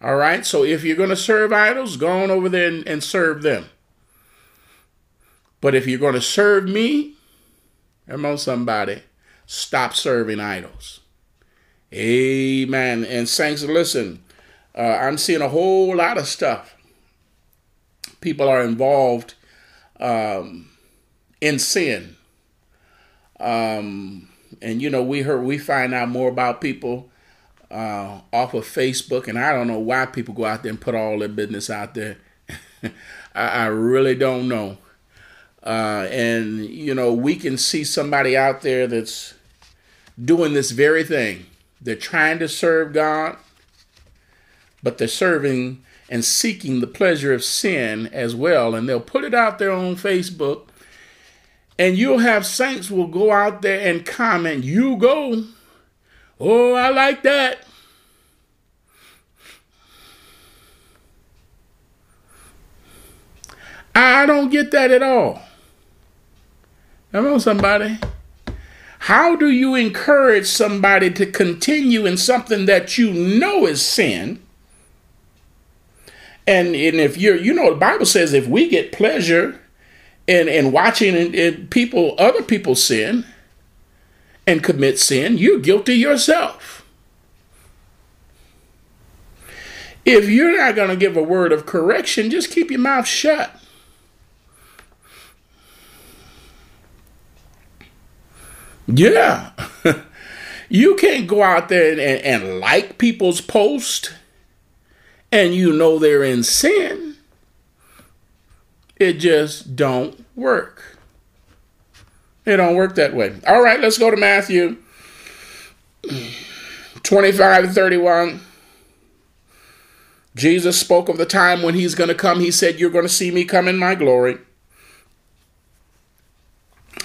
All right, so if you're going to serve idols, go on over there and, and serve them. But if you're going to serve me, come on, somebody, stop serving idols. Amen. And saints, listen, uh, I'm seeing a whole lot of stuff. People are involved um, in sin. Um, and you know, we heard we find out more about people uh, off of Facebook, and I don't know why people go out there and put all their business out there. I, I, really don't know. Uh, and you know, we can see somebody out there that's doing this very thing. They're trying to serve God, but they're serving and seeking the pleasure of sin as well. And they'll put it out there on Facebook. And you'll have saints will go out there and comment, you go Oh, I like that. I don't get that at all. Come on, somebody. How do you encourage somebody to continue in something that you know is sin? And, and if you're, you know, the Bible says if we get pleasure in, in watching in, in people, other people sin, and commit sin, you're guilty yourself. If you're not going to give a word of correction, just keep your mouth shut. Yeah. you can't go out there and, and, and like people's post and you know they're in sin. It just don't work. It don't work that way. All right, let's go to Matthew 25 31. Jesus spoke of the time when he's going to come. He said, You're going to see me come in my glory.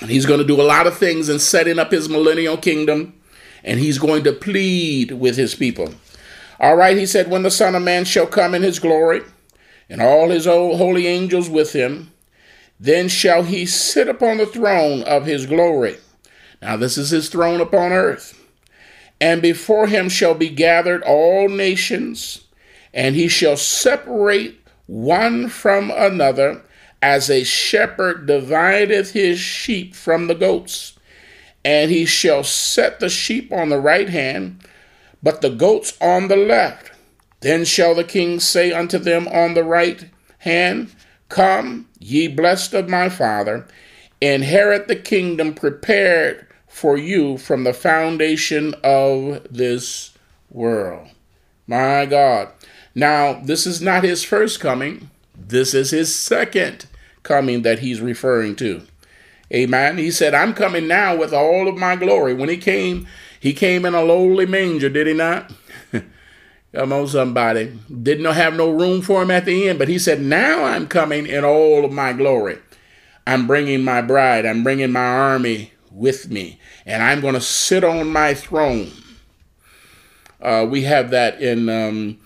And he's going to do a lot of things in setting up his millennial kingdom. And he's going to plead with his people. All right, he said, When the Son of Man shall come in his glory, and all his holy angels with him, then shall he sit upon the throne of his glory. Now, this is his throne upon earth. And before him shall be gathered all nations, and he shall separate one from another, as a shepherd divideth his sheep from the goats. And he shall set the sheep on the right hand, but the goats on the left. Then shall the king say unto them on the right hand, Come, ye blessed of my father, inherit the kingdom prepared for you from the foundation of this world. My God. Now, this is not his first coming. This is his second coming that he's referring to. Amen. He said, I'm coming now with all of my glory. When he came, he came in a lowly manger, did he not? Come on, somebody. Didn't have no room for him at the end, but he said, Now I'm coming in all of my glory. I'm bringing my bride, I'm bringing my army with me, and I'm going to sit on my throne. Uh, we have that in um,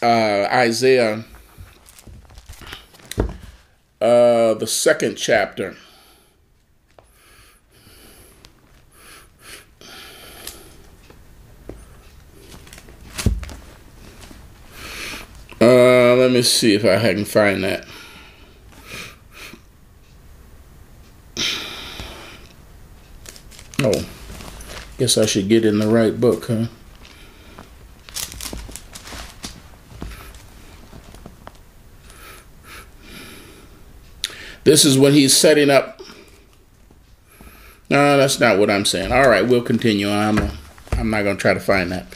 uh, Isaiah uh, the second chapter. Uh, let me see if I can find that. Oh, guess I should get in the right book, huh? This is what he's setting up. No, that's not what I'm saying. All right, we'll continue. I'm, I'm not going to try to find that.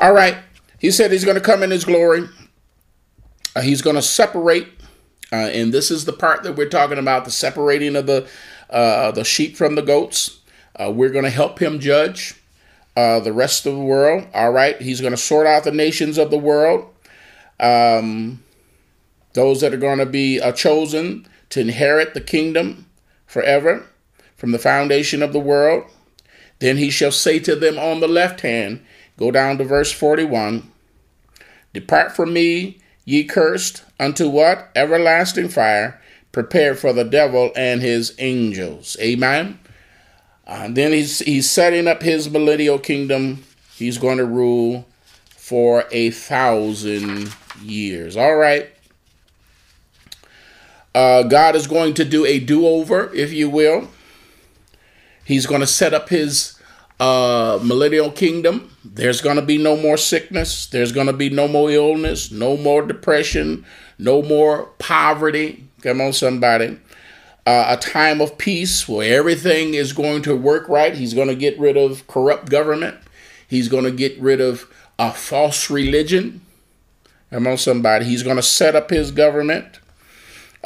All right. He said he's going to come in his glory. Uh, he's going to separate, uh, and this is the part that we're talking about: the separating of the uh, the sheep from the goats. Uh, we're going to help him judge uh, the rest of the world. All right, he's going to sort out the nations of the world. Um, those that are going to be uh, chosen to inherit the kingdom forever from the foundation of the world. Then he shall say to them on the left hand, go down to verse 41 Depart from me, ye cursed, unto what? Everlasting fire, prepared for the devil and his angels. Amen. And then he's he's setting up his millennial kingdom. He's going to rule for a thousand years. All right. Uh, God is going to do a do over, if you will. He's going to set up his uh, millennial kingdom. There's going to be no more sickness. There's going to be no more illness, no more depression, no more poverty. Come on, somebody. Uh, a time of peace where everything is going to work right. He's going to get rid of corrupt government. He's going to get rid of a false religion. Come on, somebody. He's going to set up his government.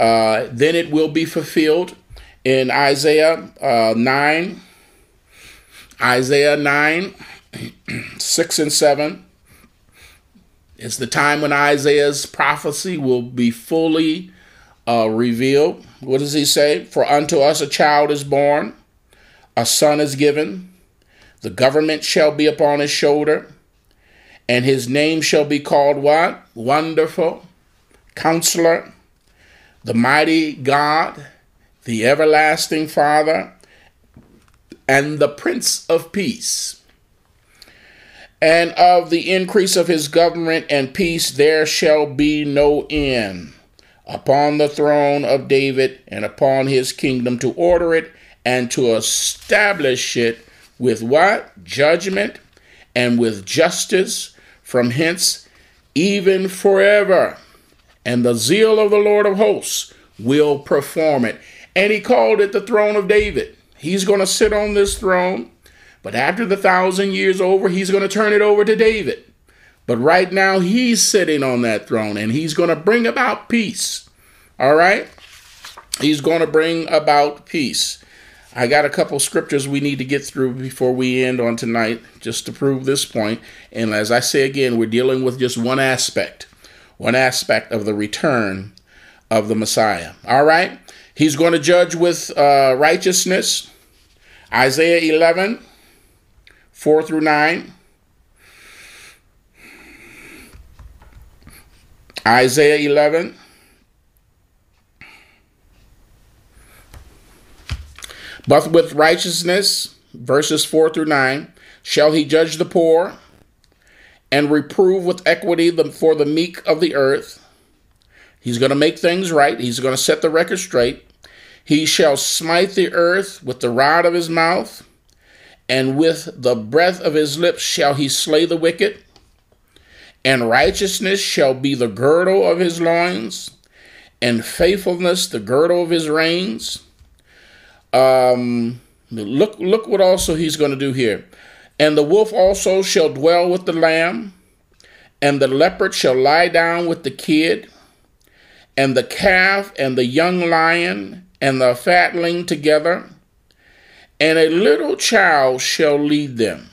Uh, then it will be fulfilled in Isaiah uh, 9, Isaiah 9, 6 and 7. It's the time when Isaiah's prophecy will be fully uh, revealed. What does he say? For unto us a child is born, a son is given, the government shall be upon his shoulder, and his name shall be called what? Wonderful, Counselor the mighty God, the everlasting Father, and the Prince of Peace. And of the increase of his government and peace there shall be no end upon the throne of David and upon his kingdom to order it and to establish it with what? Judgment and with justice from hence even forever. And the zeal of the Lord of hosts will perform it. And he called it the throne of David. He's going to sit on this throne, but after the thousand years over, he's going to turn it over to David. But right now, he's sitting on that throne and he's going to bring about peace. All right? He's going to bring about peace. I got a couple scriptures we need to get through before we end on tonight, just to prove this point. And as I say again, we're dealing with just one aspect, one aspect of the return of the Messiah. All right? He's going to judge with uh, righteousness. Isaiah 11, 4 through 9. Isaiah 11. But with righteousness, verses 4 through 9, shall he judge the poor and reprove with equity the, for the meek of the earth. He's going to make things right. He's going to set the record straight. He shall smite the earth with the rod of his mouth, and with the breath of his lips shall he slay the wicked. And righteousness shall be the girdle of his loins, and faithfulness the girdle of his reins. Um, look, look what also he's going to do here. And the wolf also shall dwell with the lamb, and the leopard shall lie down with the kid, and the calf and the young lion and the fatling together, and a little child shall lead them.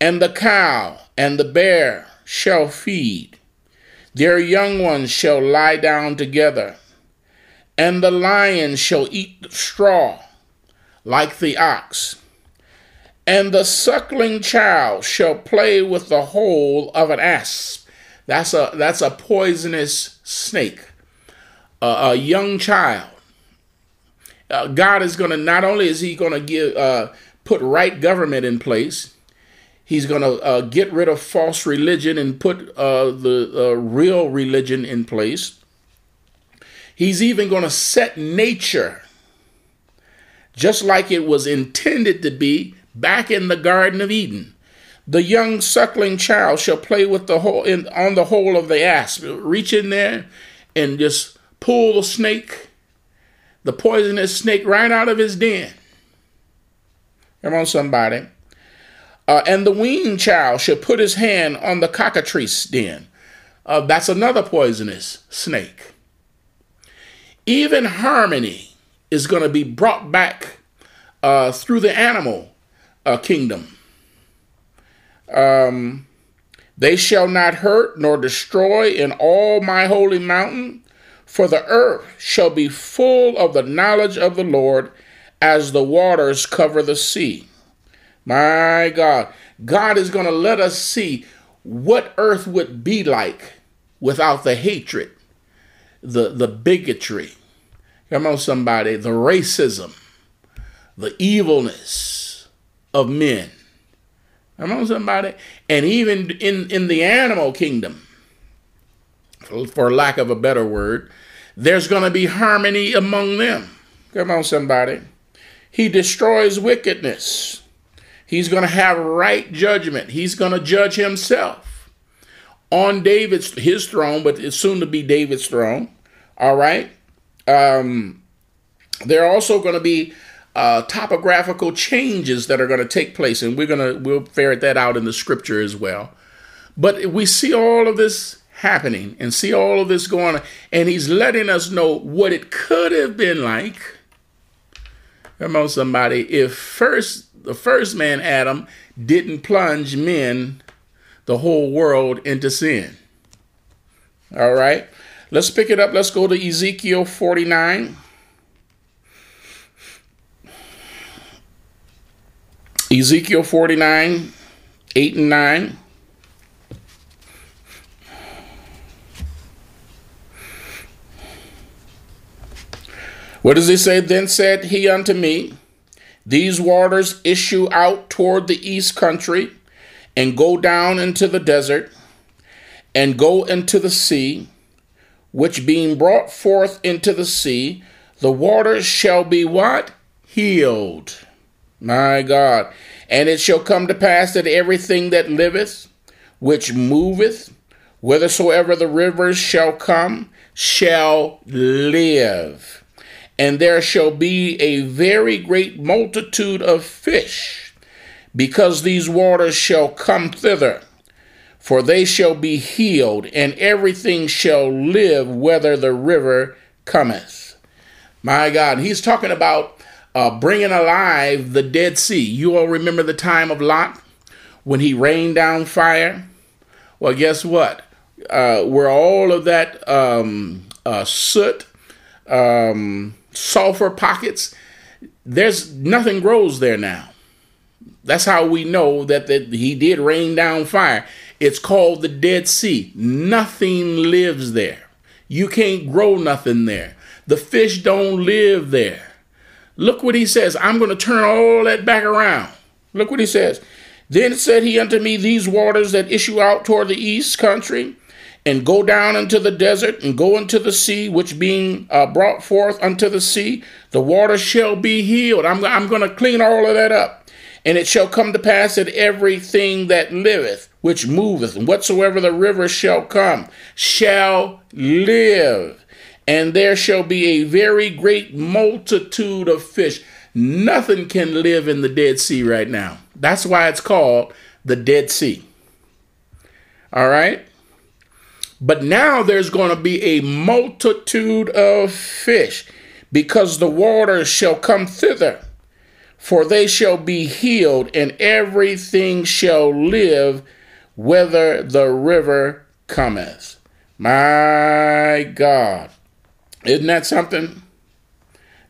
And the cow and the bear shall feed, their young ones shall lie down together and the lion shall eat straw like the ox, and the suckling child shall play with the hole of an asp. That's a that's a poisonous snake. Uh, a young child. Uh, God is going to not only is He going to give uh, put right government in place, He's going to uh, get rid of false religion and put uh, the uh, real religion in place. He's even going to set nature just like it was intended to be back in the Garden of Eden. The young suckling child shall play with the hole in, on the hole of the asp. Reach in there and just pull the snake, the poisonous snake, right out of his den. Come on, somebody. Uh, and the weaned child shall put his hand on the cockatrice den. Uh, that's another poisonous snake even harmony is going to be brought back uh, through the animal uh, kingdom. Um, they shall not hurt nor destroy in all my holy mountain, for the earth shall be full of the knowledge of the Lord as the waters cover the sea. My God, God is going to let us see what earth would be like without the hatred the, the bigotry, come on, somebody, the racism, the evilness of men. Come on, somebody. And even in, in the animal kingdom, for lack of a better word, there's going to be harmony among them. Come on, somebody. He destroys wickedness. He's going to have right judgment. He's going to judge himself on David's his throne, but it's soon to be David's throne. All right. Um, there are also going to be uh, topographical changes that are going to take place, and we're going to we'll ferret that out in the scripture as well. But we see all of this happening and see all of this going on, and he's letting us know what it could have been like. Come on, somebody. If first the first man Adam didn't plunge men, the whole world into sin. All right. Let's pick it up. Let's go to Ezekiel 49. Ezekiel 49, 8 and 9. What does he say? Then said he unto me, These waters issue out toward the east country, and go down into the desert, and go into the sea which being brought forth into the sea, the waters shall be what? Healed. My God. And it shall come to pass that everything that liveth, which moveth, whithersoever the rivers shall come, shall live. And there shall be a very great multitude of fish, because these waters shall come thither. For they shall be healed, and everything shall live, whether the river cometh. My God, he's talking about uh, bringing alive the Dead Sea. You all remember the time of Lot when he rained down fire? Well, guess what? Uh, where all of that um, uh, soot, um, sulfur pockets, there's nothing grows there now. That's how we know that, that he did rain down fire. It's called the Dead Sea. Nothing lives there. You can't grow nothing there. The fish don't live there. Look what he says. I'm going to turn all that back around. Look what he says. Then said he unto me, These waters that issue out toward the east country, and go down into the desert, and go into the sea, which being uh, brought forth unto the sea, the water shall be healed. I'm, I'm going to clean all of that up. And it shall come to pass that everything that liveth, which moveth, and whatsoever the river shall come, shall live and there shall be a very great multitude of fish. Nothing can live in the Dead Sea right now. That's why it's called the Dead Sea. All right? But now there's going to be a multitude of fish, because the waters shall come thither, for they shall be healed, and everything shall live, whether the river cometh. My God. Isn't that something?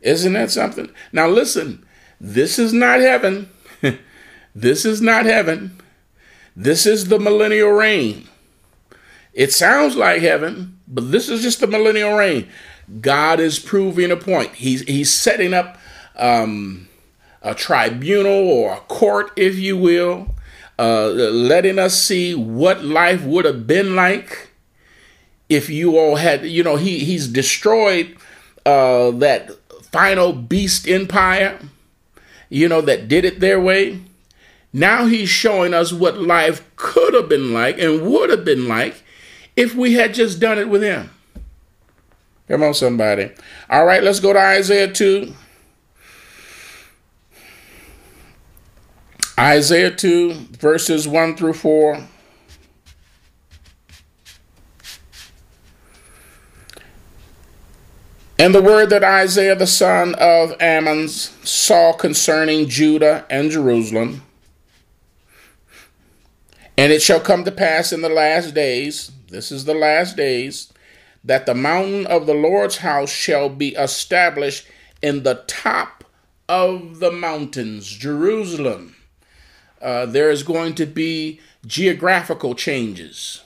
Isn't that something? Now, listen, this is not heaven. this is not heaven. This is the millennial reign. It sounds like heaven, but this is just the millennial reign. God is proving a point. He's, he's setting up um, a tribunal or a court, if you will, uh, letting us see what life would have been like if you all had, you know, he he's destroyed uh, that final beast empire, you know, that did it their way. Now he's showing us what life could have been like and would have been like if we had just done it with him. Come on, somebody. All right, let's go to Isaiah 2. Isaiah 2, verses 1 through 4. And the word that Isaiah the son of Amoz saw concerning Judah and Jerusalem. And it shall come to pass in the last days, this is the last days, that the mountain of the Lord's house shall be established in the top of the mountains, Jerusalem. Uh, there is going to be geographical changes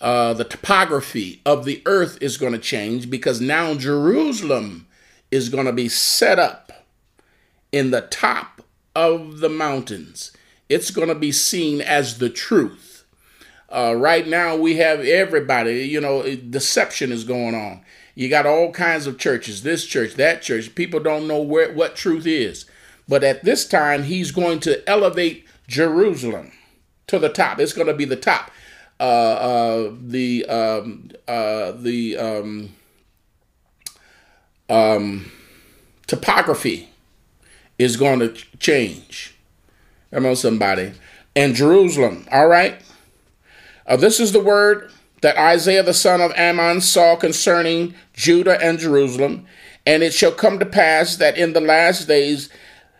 uh, the topography of the earth is going to change because now Jerusalem is going to be set up in the top of the mountains. It's going to be seen as the truth. Uh, right now, we have everybody, you know, deception is going on. You got all kinds of churches, this church, that church. People don't know where what truth is. But at this time, he's going to elevate Jerusalem to the top. It's going to be the top. Uh, uh, the um, uh, the um, um, topography is going to change. Come on, somebody. And Jerusalem, all right? Uh, this is the word that Isaiah the son of Ammon saw concerning Judah and Jerusalem. And it shall come to pass that in the last days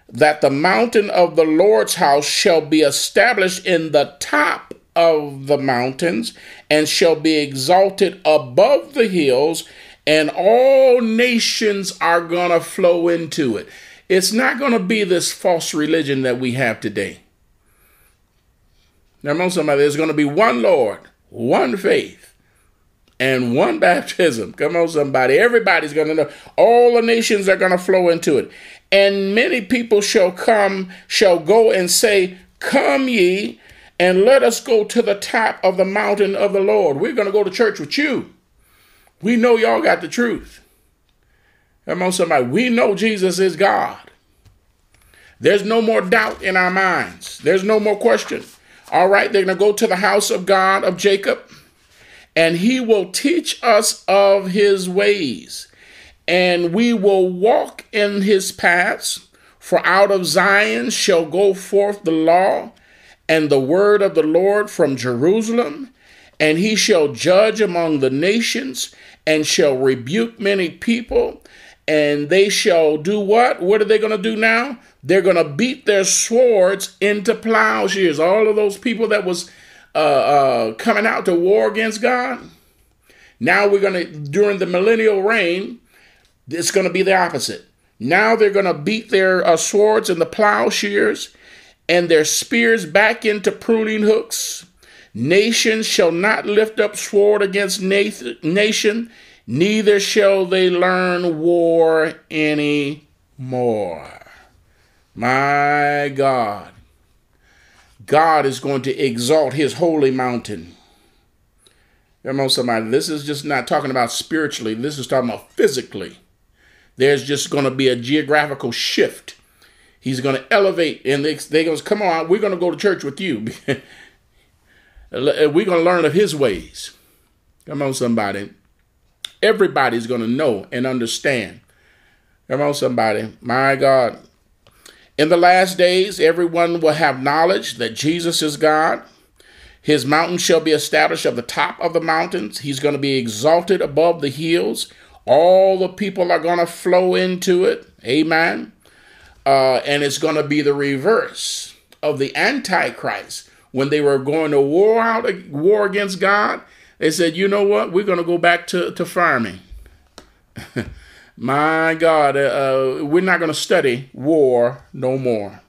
that the mountain of the Lord's house shall be established in the top of the mountains and shall be exalted above the hills, and all nations are going to flow into it. It's not going to be this false religion that we have today. Now, on somebody, there's going to be one Lord, one faith, and one baptism. Come on, somebody. Everybody's going to know. All the nations are going to flow into it. And many people shall come, shall go and say, Come ye and let us go to the top of the mountain of the Lord. We're going to go to church with you. We know y'all got the truth. Come on, somebody. We know Jesus is God. There's no more doubt in our minds. There's no more question. All right, they're going to go to the house of God of Jacob, and he will teach us of his ways, and we will walk in his paths. For out of Zion shall go forth the law and the word of the Lord from Jerusalem, and he shall judge among the nations, and shall rebuke many people, and they shall do what? What are they going to do now? They're going to beat their swords into plowshares. All of those people that was uh, uh, coming out to war against God. Now we're going to, during the millennial reign, it's going to be the opposite. Now they're going to beat their uh, swords and the plowshares and their spears back into pruning hooks. Nations shall not lift up sword against nation, neither shall they learn war any more. My God. God is going to exalt his holy mountain. On, somebody. This is just not talking about spiritually, this is talking about physically. There's just going to be a geographical shift. He's going to elevate, and they, they goes, come on, we're going to go to church with you. we're going to learn of his ways. Come on, somebody. Everybody's going to know and understand. Come on, somebody. My God. In the last days, everyone will have knowledge that Jesus is God. His mountain shall be established at the top of the mountains. He's going to be exalted above the hills. All the people are going to flow into it. Amen. Uh, and it's going to be the reverse of the Antichrist. When they were going to war out war against God, they said, you know what? We're going to go back to, to farming. My God, uh, uh we're not going to study war no more.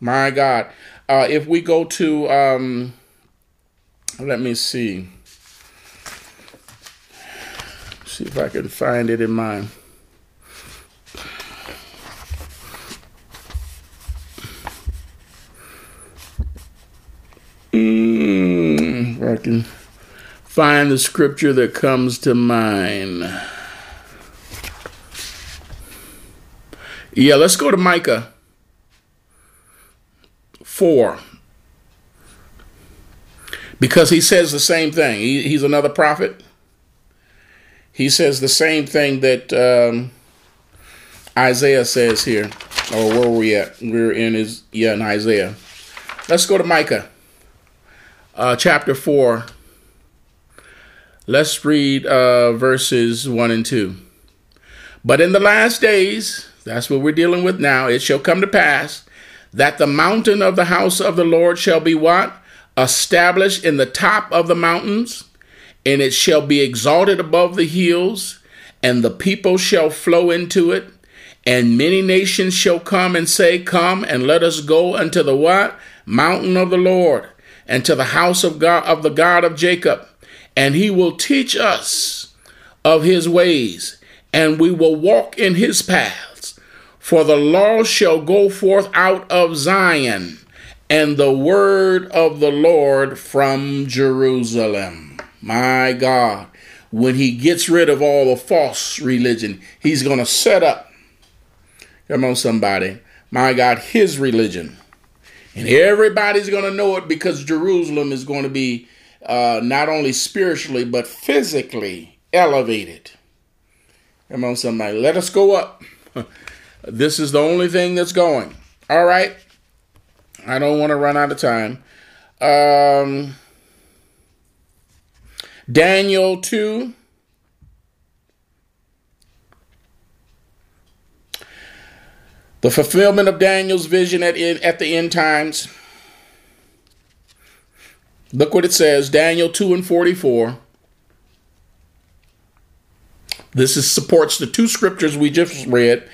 My God. Uh, if we go to, um, let me see. See if I can find it in my. Mm, I can find the scripture that comes to mind. Yeah, let's go to Micah 4. Because he says the same thing. He, he's another prophet. He says the same thing that um, Isaiah says here. Or where were we at? We're in his, yeah, in Isaiah. Let's go to Micah uh, chapter 4. Let's read uh, verses 1 and 2. But in the last days, that's what we're dealing with now. It shall come to pass that the mountain of the house of the Lord shall be what? Established in the top of the mountains, and it shall be exalted above the hills, and the people shall flow into it. And many nations shall come and say, Come and let us go unto the what? Mountain of the Lord, and to the house of God of the God of Jacob, and he will teach us of his ways, and we will walk in his paths. For the law shall go forth out of Zion, and the word of the Lord from Jerusalem. My God, when he gets rid of all the false religion, he's going to set up, come on, somebody, my God, his religion. And everybody's going to know it because Jerusalem is going to be uh, not only spiritually, but physically elevated. Come on, somebody, let us go up. This is the only thing that's going. All right. I don't want to run out of time. Um, Daniel 2. The fulfillment of Daniel's vision at, at the end times. Look what it says Daniel 2 and 44. This is, supports the two scriptures we just read.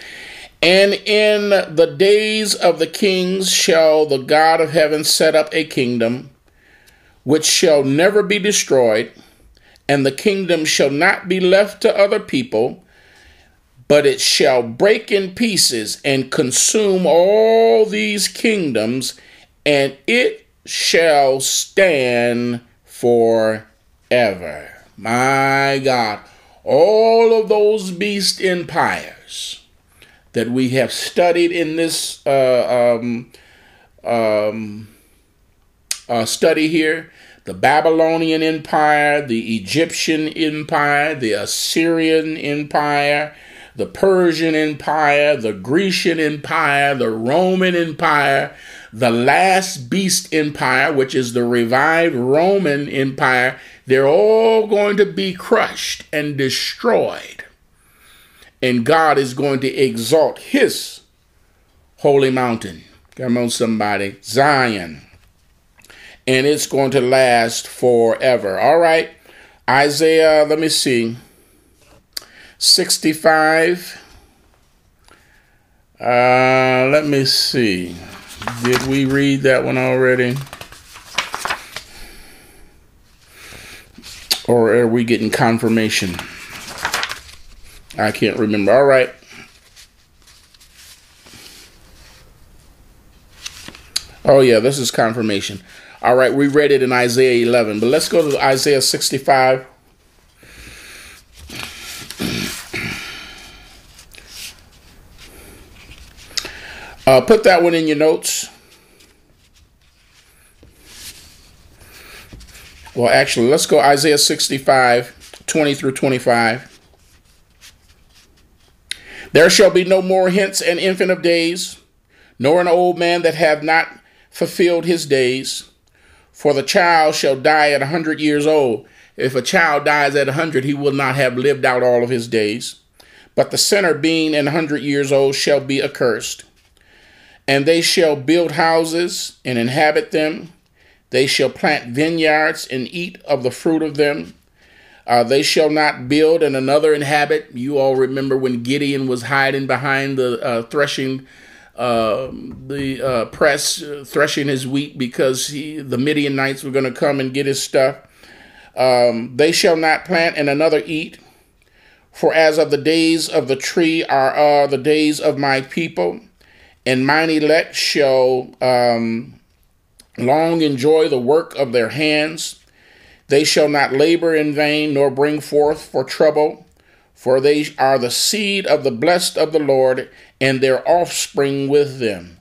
And in the days of the kings shall the God of heaven set up a kingdom which shall never be destroyed, and the kingdom shall not be left to other people, but it shall break in pieces and consume all these kingdoms, and it shall stand forever. My God, all of those beast empires that we have studied in this uh, um, um, uh, study here, the Babylonian Empire, the Egyptian Empire, the Assyrian Empire, the Persian Empire, the Grecian Empire, the Roman Empire, the last beast empire, which is the revived Roman Empire, they're all going to be crushed and destroyed. And God is going to exalt his holy mountain. Come on, somebody. Zion. And it's going to last forever. All right. Isaiah, let me see. 65. Uh, let me see. Did we read that one already? Or are we getting confirmation? I can't remember. All right. Oh, yeah, this is confirmation. All right, we read it in Isaiah 11, but let's go to Isaiah 65. Uh, put that one in your notes. Well, actually, let's go Isaiah 65, 20 through 25. There shall be no more hence an infant of days, nor an old man that hath not fulfilled his days. For the child shall die at a hundred years old. If a child dies at a hundred, he will not have lived out all of his days. But the sinner, being an hundred years old, shall be accursed. And they shall build houses and inhabit them. They shall plant vineyards and eat of the fruit of them. Uh, they shall not build and another inhabit. You all remember when Gideon was hiding behind the uh, threshing uh, the press uh, threshing his wheat because he, the Midianites were going to come and get his stuff. Um, they shall not plant and another eat. For as of the days of the tree are the days of my people, and mine elect shall um, long enjoy the work of their hands. They shall not labor in vain, nor bring forth for trouble, for they are the seed of the blessed of the Lord, and their offspring with them.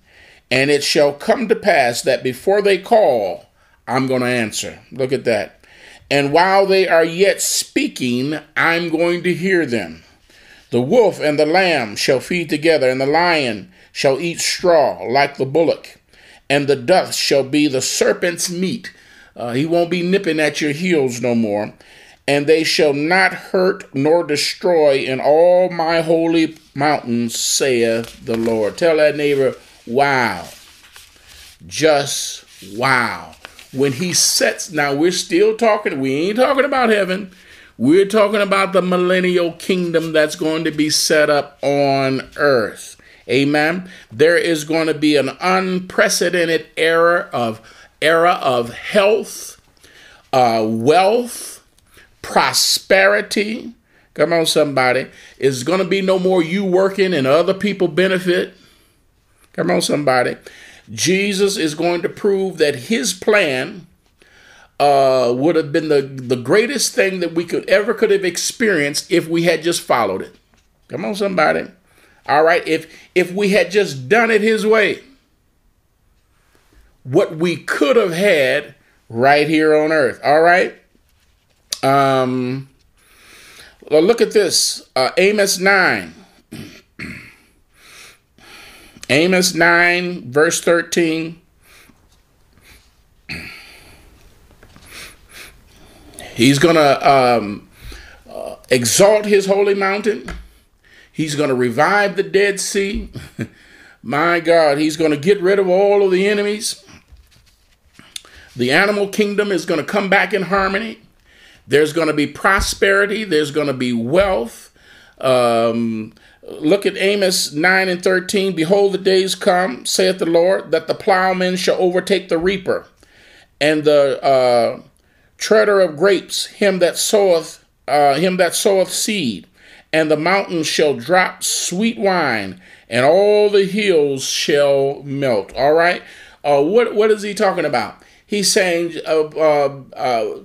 And it shall come to pass that before they call, I'm going to answer. Look at that. And while they are yet speaking, I'm going to hear them. The wolf and the lamb shall feed together, and the lion shall eat straw like the bullock, and the dust shall be the serpent's meat. Uh, he won't be nipping at your heels no more and they shall not hurt nor destroy in all my holy mountains, saith the Lord. Tell that neighbor, wow. Just wow. When he sets, now we're still talking, we ain't talking about heaven. We're talking about the millennial kingdom that's going to be set up on earth. Amen. There is going to be an unprecedented era of era of health, uh, wealth, prosperity. Come on, somebody. It's going to be no more you working and other people benefit. Come on, somebody. Jesus is going to prove that his plan uh, would have been the, the greatest thing that we could ever could have experienced if we had just followed it. Come on, somebody. All right. If if we had just done it his way, what we could have had right here on earth. All right. Um, well, look at this uh, Amos 9. Amos 9, verse 13. He's going to um, uh, exalt his holy mountain. He's going to revive the Dead Sea. My God, he's going to get rid of all of the enemies. The animal kingdom is going to come back in harmony. There's going to be prosperity, there's going to be wealth. Um, look at Amos 9 and 13. Behold, the days come, saith the Lord, that the plowman shall overtake the reaper, and the uh, treader of grapes, him that soweth, uh, him that soweth seed, and the mountains shall drop sweet wine, and all the hills shall melt. All right. Uh, what what is he talking about? He's saying uh, uh, uh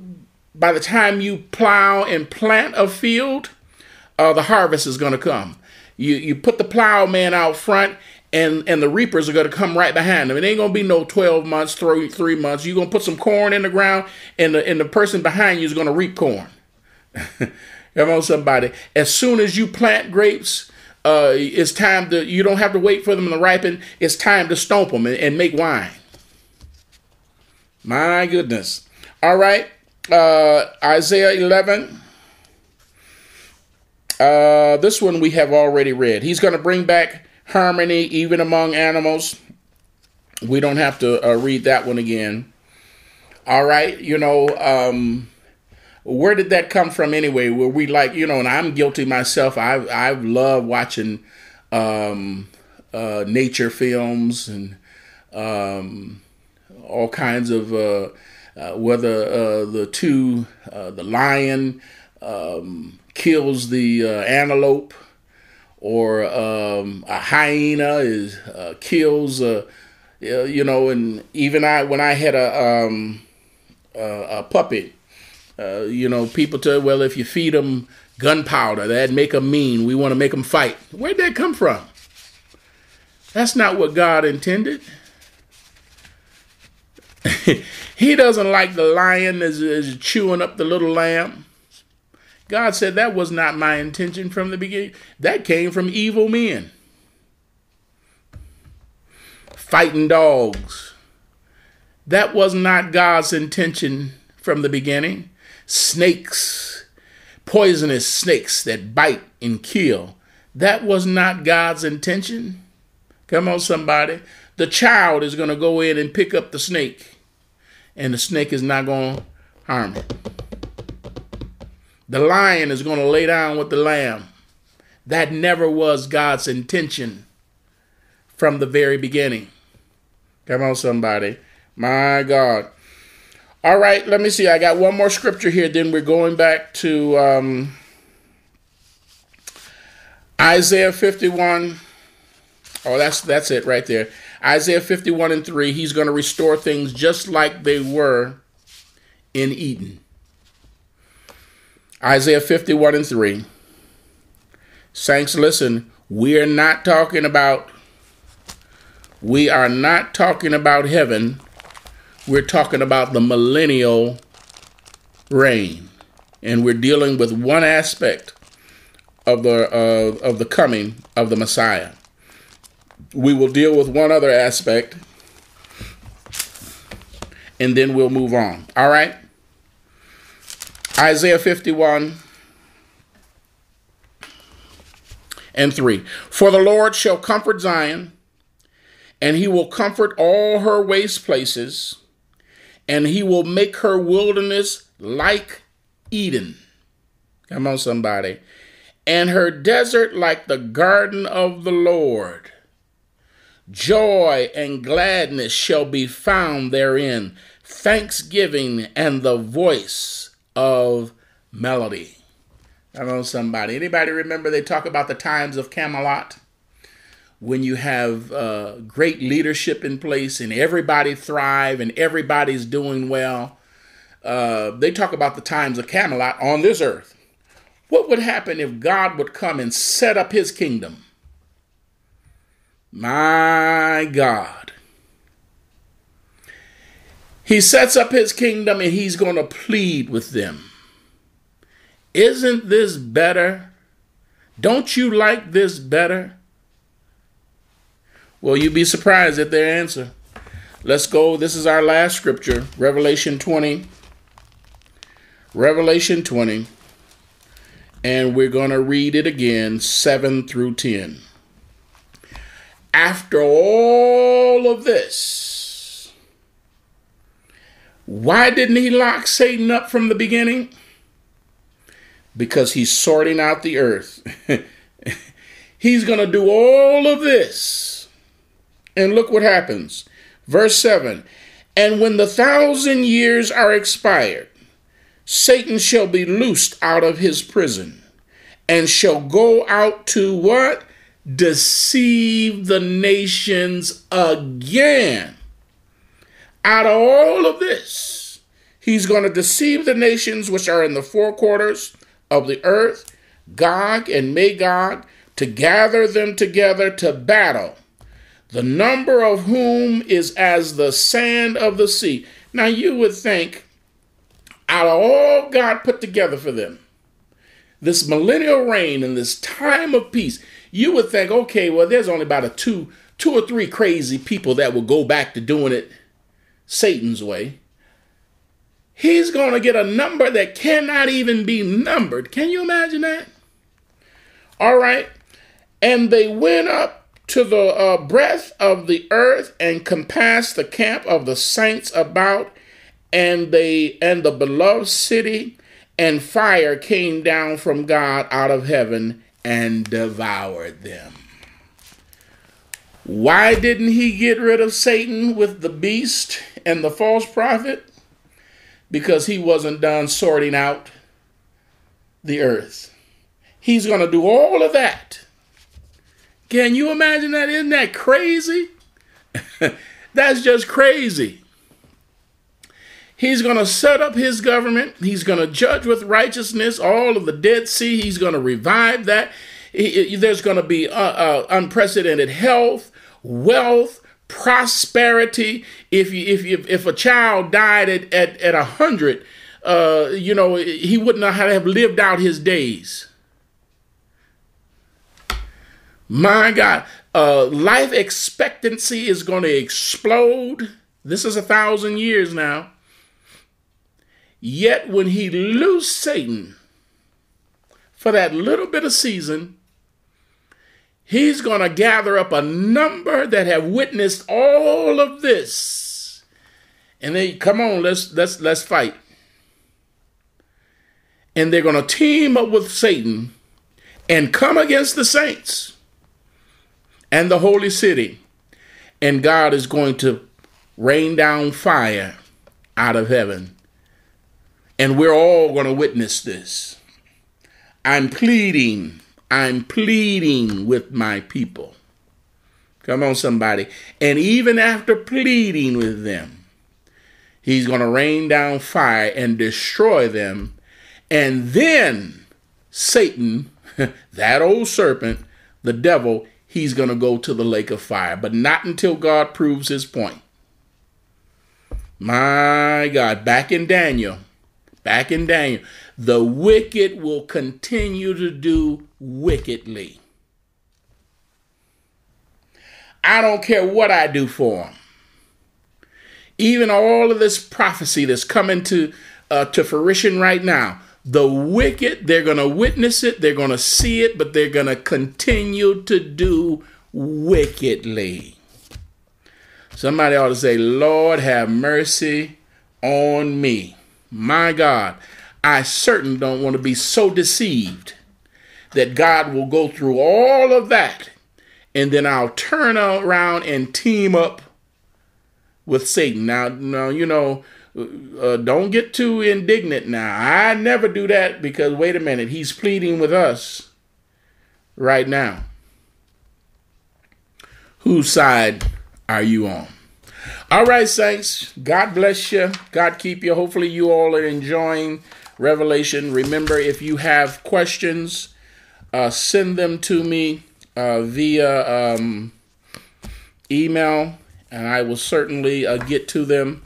by the time you plow and plant a field, uh, the harvest is going to come. You you put the plowman out front, and and the reapers are going to come right behind them. It ain't going to be no 12 months, three, three months. You're going to put some corn in the ground, and the, and the person behind you is going to reap corn. Come on, somebody. As soon as you plant grapes, uh, it's time to, you don't have to wait for them to ripen. It's time to stomp them and, and make wine. My goodness. All right. Uh, Isaiah 11. Uh, this one we have already read. He's going to bring back harmony even among animals. We don't have to uh, read that one again. All right. You know, um, where did that come from anyway? Where we like, you know, and I'm guilty myself. I I love watching um, uh, nature films and um, all kinds of uh, uh, whether uh, the two uh, the lion um, kills the uh, antelope or um, a hyena is kills you know and even I when I had a um, a puppy uh, you know, people tell, well, if you feed them gunpowder, that'd make them mean. We want to make them fight. Where'd that come from? That's not what God intended. he doesn't like the lion as, as chewing up the little lamb. God said that was not my intention from the beginning. That came from evil men. Fighting dogs. That was not God's intention from the beginning snakes, poisonous snakes that bite and kill. That was not God's intention. Come on, somebody. The child is going to go in and pick up the snake, and the snake is not going to harm it. The lion is going to lay down with the lamb. That never was God's intention from the very beginning. Come on, somebody. My God. All right, let me see. I got one more scripture here. Then we're going back to um, Isaiah 51. Oh, that's that's it right there. Isaiah 51 and 3. He's going to restore things just like they were in Eden. Isaiah 51 and 3. Saints, listen, we are not talking about we are not talking about heaven we're talking about the millennial reign, and we're dealing with one aspect of the uh, of the coming of the Messiah. We will deal with one other aspect, and then we'll move on. All right. Isaiah 51 and 3. For the Lord shall comfort Zion, and he will comfort all her waste places and he will make her wilderness like Eden. Come on, somebody. And her desert like the garden of the Lord. Joy and gladness shall be found therein, thanksgiving and the voice of melody. Come on, somebody. Anybody remember they talk about the times of Camelot? When you have uh, great leadership in place and everybody thrive and everybody's doing well. Uh, they talk about the times of Camelot on this earth. What would happen if God would come and set up his kingdom? My God. He sets up his kingdom and he's going to plead with them. Isn't this better? Don't you like this better? Well, you'd be surprised at their answer. Let's go. This is our last scripture, Revelation 20. Revelation 20. And we're going to read it again, 7 through 10. After all of this, why didn't he lock Satan up from the beginning? Because he's sorting out the earth. he's going to do all of this and look what happens. Verse 7 And when the thousand years are expired, Satan shall be loosed out of his prison and shall go out to what? Deceive the nations again. Out of all of this, he's going to deceive the nations which are in the four quarters of the earth, Gog and Magog, to gather them together to battle the number of whom is as the sand of the sea. Now you would think, out of all God put together for them, this millennial reign and this time of peace, you would think, okay, well, there's only about a two, two or three crazy people that will go back to doing it Satan's way. He's going to get a number that cannot even be numbered. Can you imagine that? All right. And they went up to the uh, breadth of the earth and compassed the camp of the saints about, and they and the beloved city, and fire came down from God out of heaven and devoured them. Why didn't he get rid of Satan with the beast and the false prophet? Because he wasn't done sorting out the earth. He's going to do all of that. Can you imagine that? Isn't that crazy? That's just crazy. He's going to set up his government. He's going to judge with righteousness all of the Dead Sea. He's going to revive that. There's going to be uh, uh, unprecedented health, wealth, prosperity. If you, if you, if a child died at at at a hundred, uh, you know he wouldn't have lived out his days. My God, uh, life expectancy is going to explode. This is a thousand years now. Yet when he loosed Satan for that little bit of season, he's going to gather up a number that have witnessed all of this. And they come on, let's let's let's fight. And they're going to team up with Satan and come against the saints and the holy city. And God is going to rain down fire out of heaven and we're all going to witness this. I'm pleading, I'm pleading with my people. Come on, somebody. And even after pleading with them, he's going to rain down fire and destroy them. And then Satan, that old serpent, the devil, he's going to go to the lake of fire, but not until God proves his point. My God, back in Daniel, back in Daniel, the wicked will continue to do wickedly. I don't care what I do for them. Even all of this prophecy that's coming to uh, to fruition right now, the wicked, they're going to witness it, they're going to see it, but they're going to continue to do wickedly. Somebody ought to say, Lord, have mercy on me. My God, I certainly don't want to be so deceived that God will go through all of that and then I'll turn around and team up with Satan. Now, now you know, uh, don't get too indignant now. I never do that because, wait a minute, he's pleading with us right now. Whose side are you on? All right, saints. God bless you. God keep you. Hopefully, you all are enjoying Revelation. Remember, if you have questions, uh, send them to me uh, via um, email, and I will certainly uh, get to them.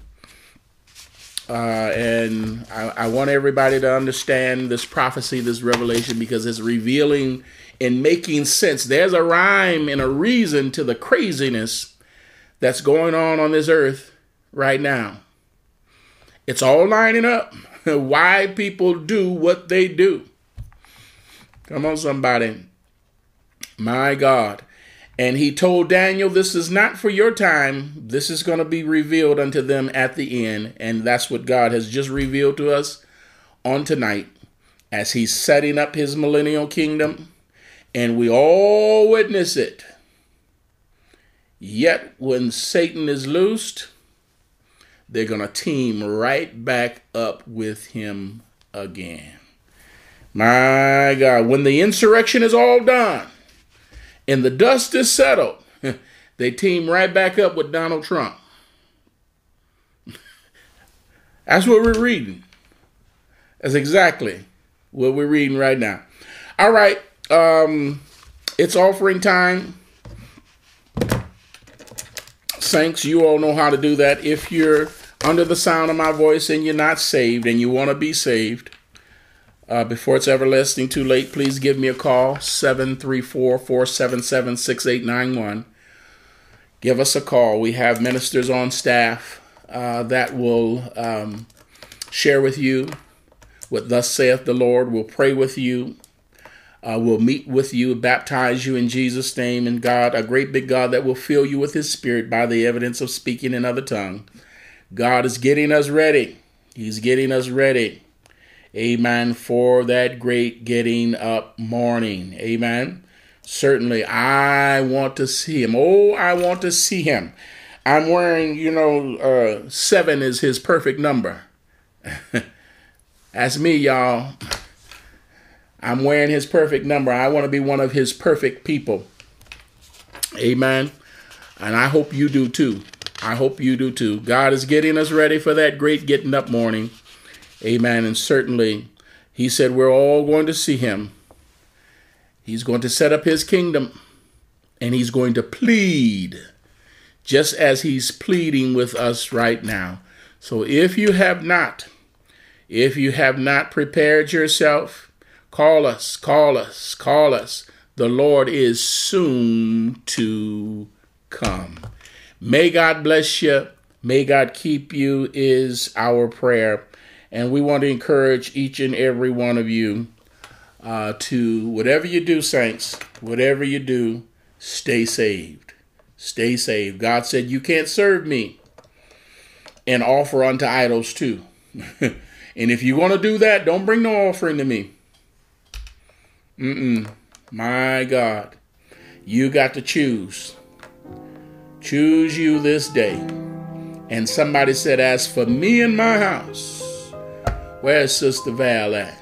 Uh, and I, I, want everybody to understand this prophecy, this revelation, because it's revealing and making sense. There's a rhyme and a reason to the craziness that's going on on this earth right now. It's all lining up. Why people do what they do. Come on, somebody. My God. And he told Daniel, This is not for your time. This is going to be revealed unto them at the end. And that's what God has just revealed to us on tonight as he's setting up his millennial kingdom. And we all witness it. Yet when Satan is loosed, they're going to team right back up with him again. My God, when the insurrection is all done and the dust is settled, they team right back up with Donald Trump. That's what we're reading. That's exactly what we're reading right now. All right, um, it's offering time. Saints, you all know how to do that. If you're under the sound of my voice and you're not saved and you want to be saved, uh, before it's everlasting too late, please give me a call 734 477 6891. Give us a call. We have ministers on staff uh, that will um, share with you what thus saith the Lord. We'll pray with you. Uh, we'll meet with you, baptize you in Jesus' name, and God, a great big God that will fill you with His Spirit by the evidence of speaking in other tongue. God is getting us ready. He's getting us ready. Amen. For that great getting up morning. Amen. Certainly, I want to see him. Oh, I want to see him. I'm wearing, you know, uh, seven is his perfect number. That's me, y'all. I'm wearing his perfect number. I want to be one of his perfect people. Amen. And I hope you do too. I hope you do too. God is getting us ready for that great getting up morning. Amen. And certainly, he said we're all going to see him. He's going to set up his kingdom and he's going to plead just as he's pleading with us right now. So if you have not, if you have not prepared yourself, call us, call us, call us. The Lord is soon to come. May God bless you. May God keep you, is our prayer. And we want to encourage each and every one of you uh, to whatever you do, saints, whatever you do, stay saved. Stay saved. God said, You can't serve me and offer unto idols too. and if you want to do that, don't bring no offering to me. Mm-mm. My God. You got to choose. Choose you this day. And somebody said, As for me and my house, Where's Sister Val at?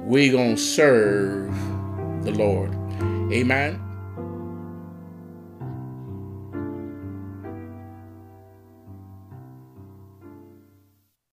We gonna serve the Lord. Amen.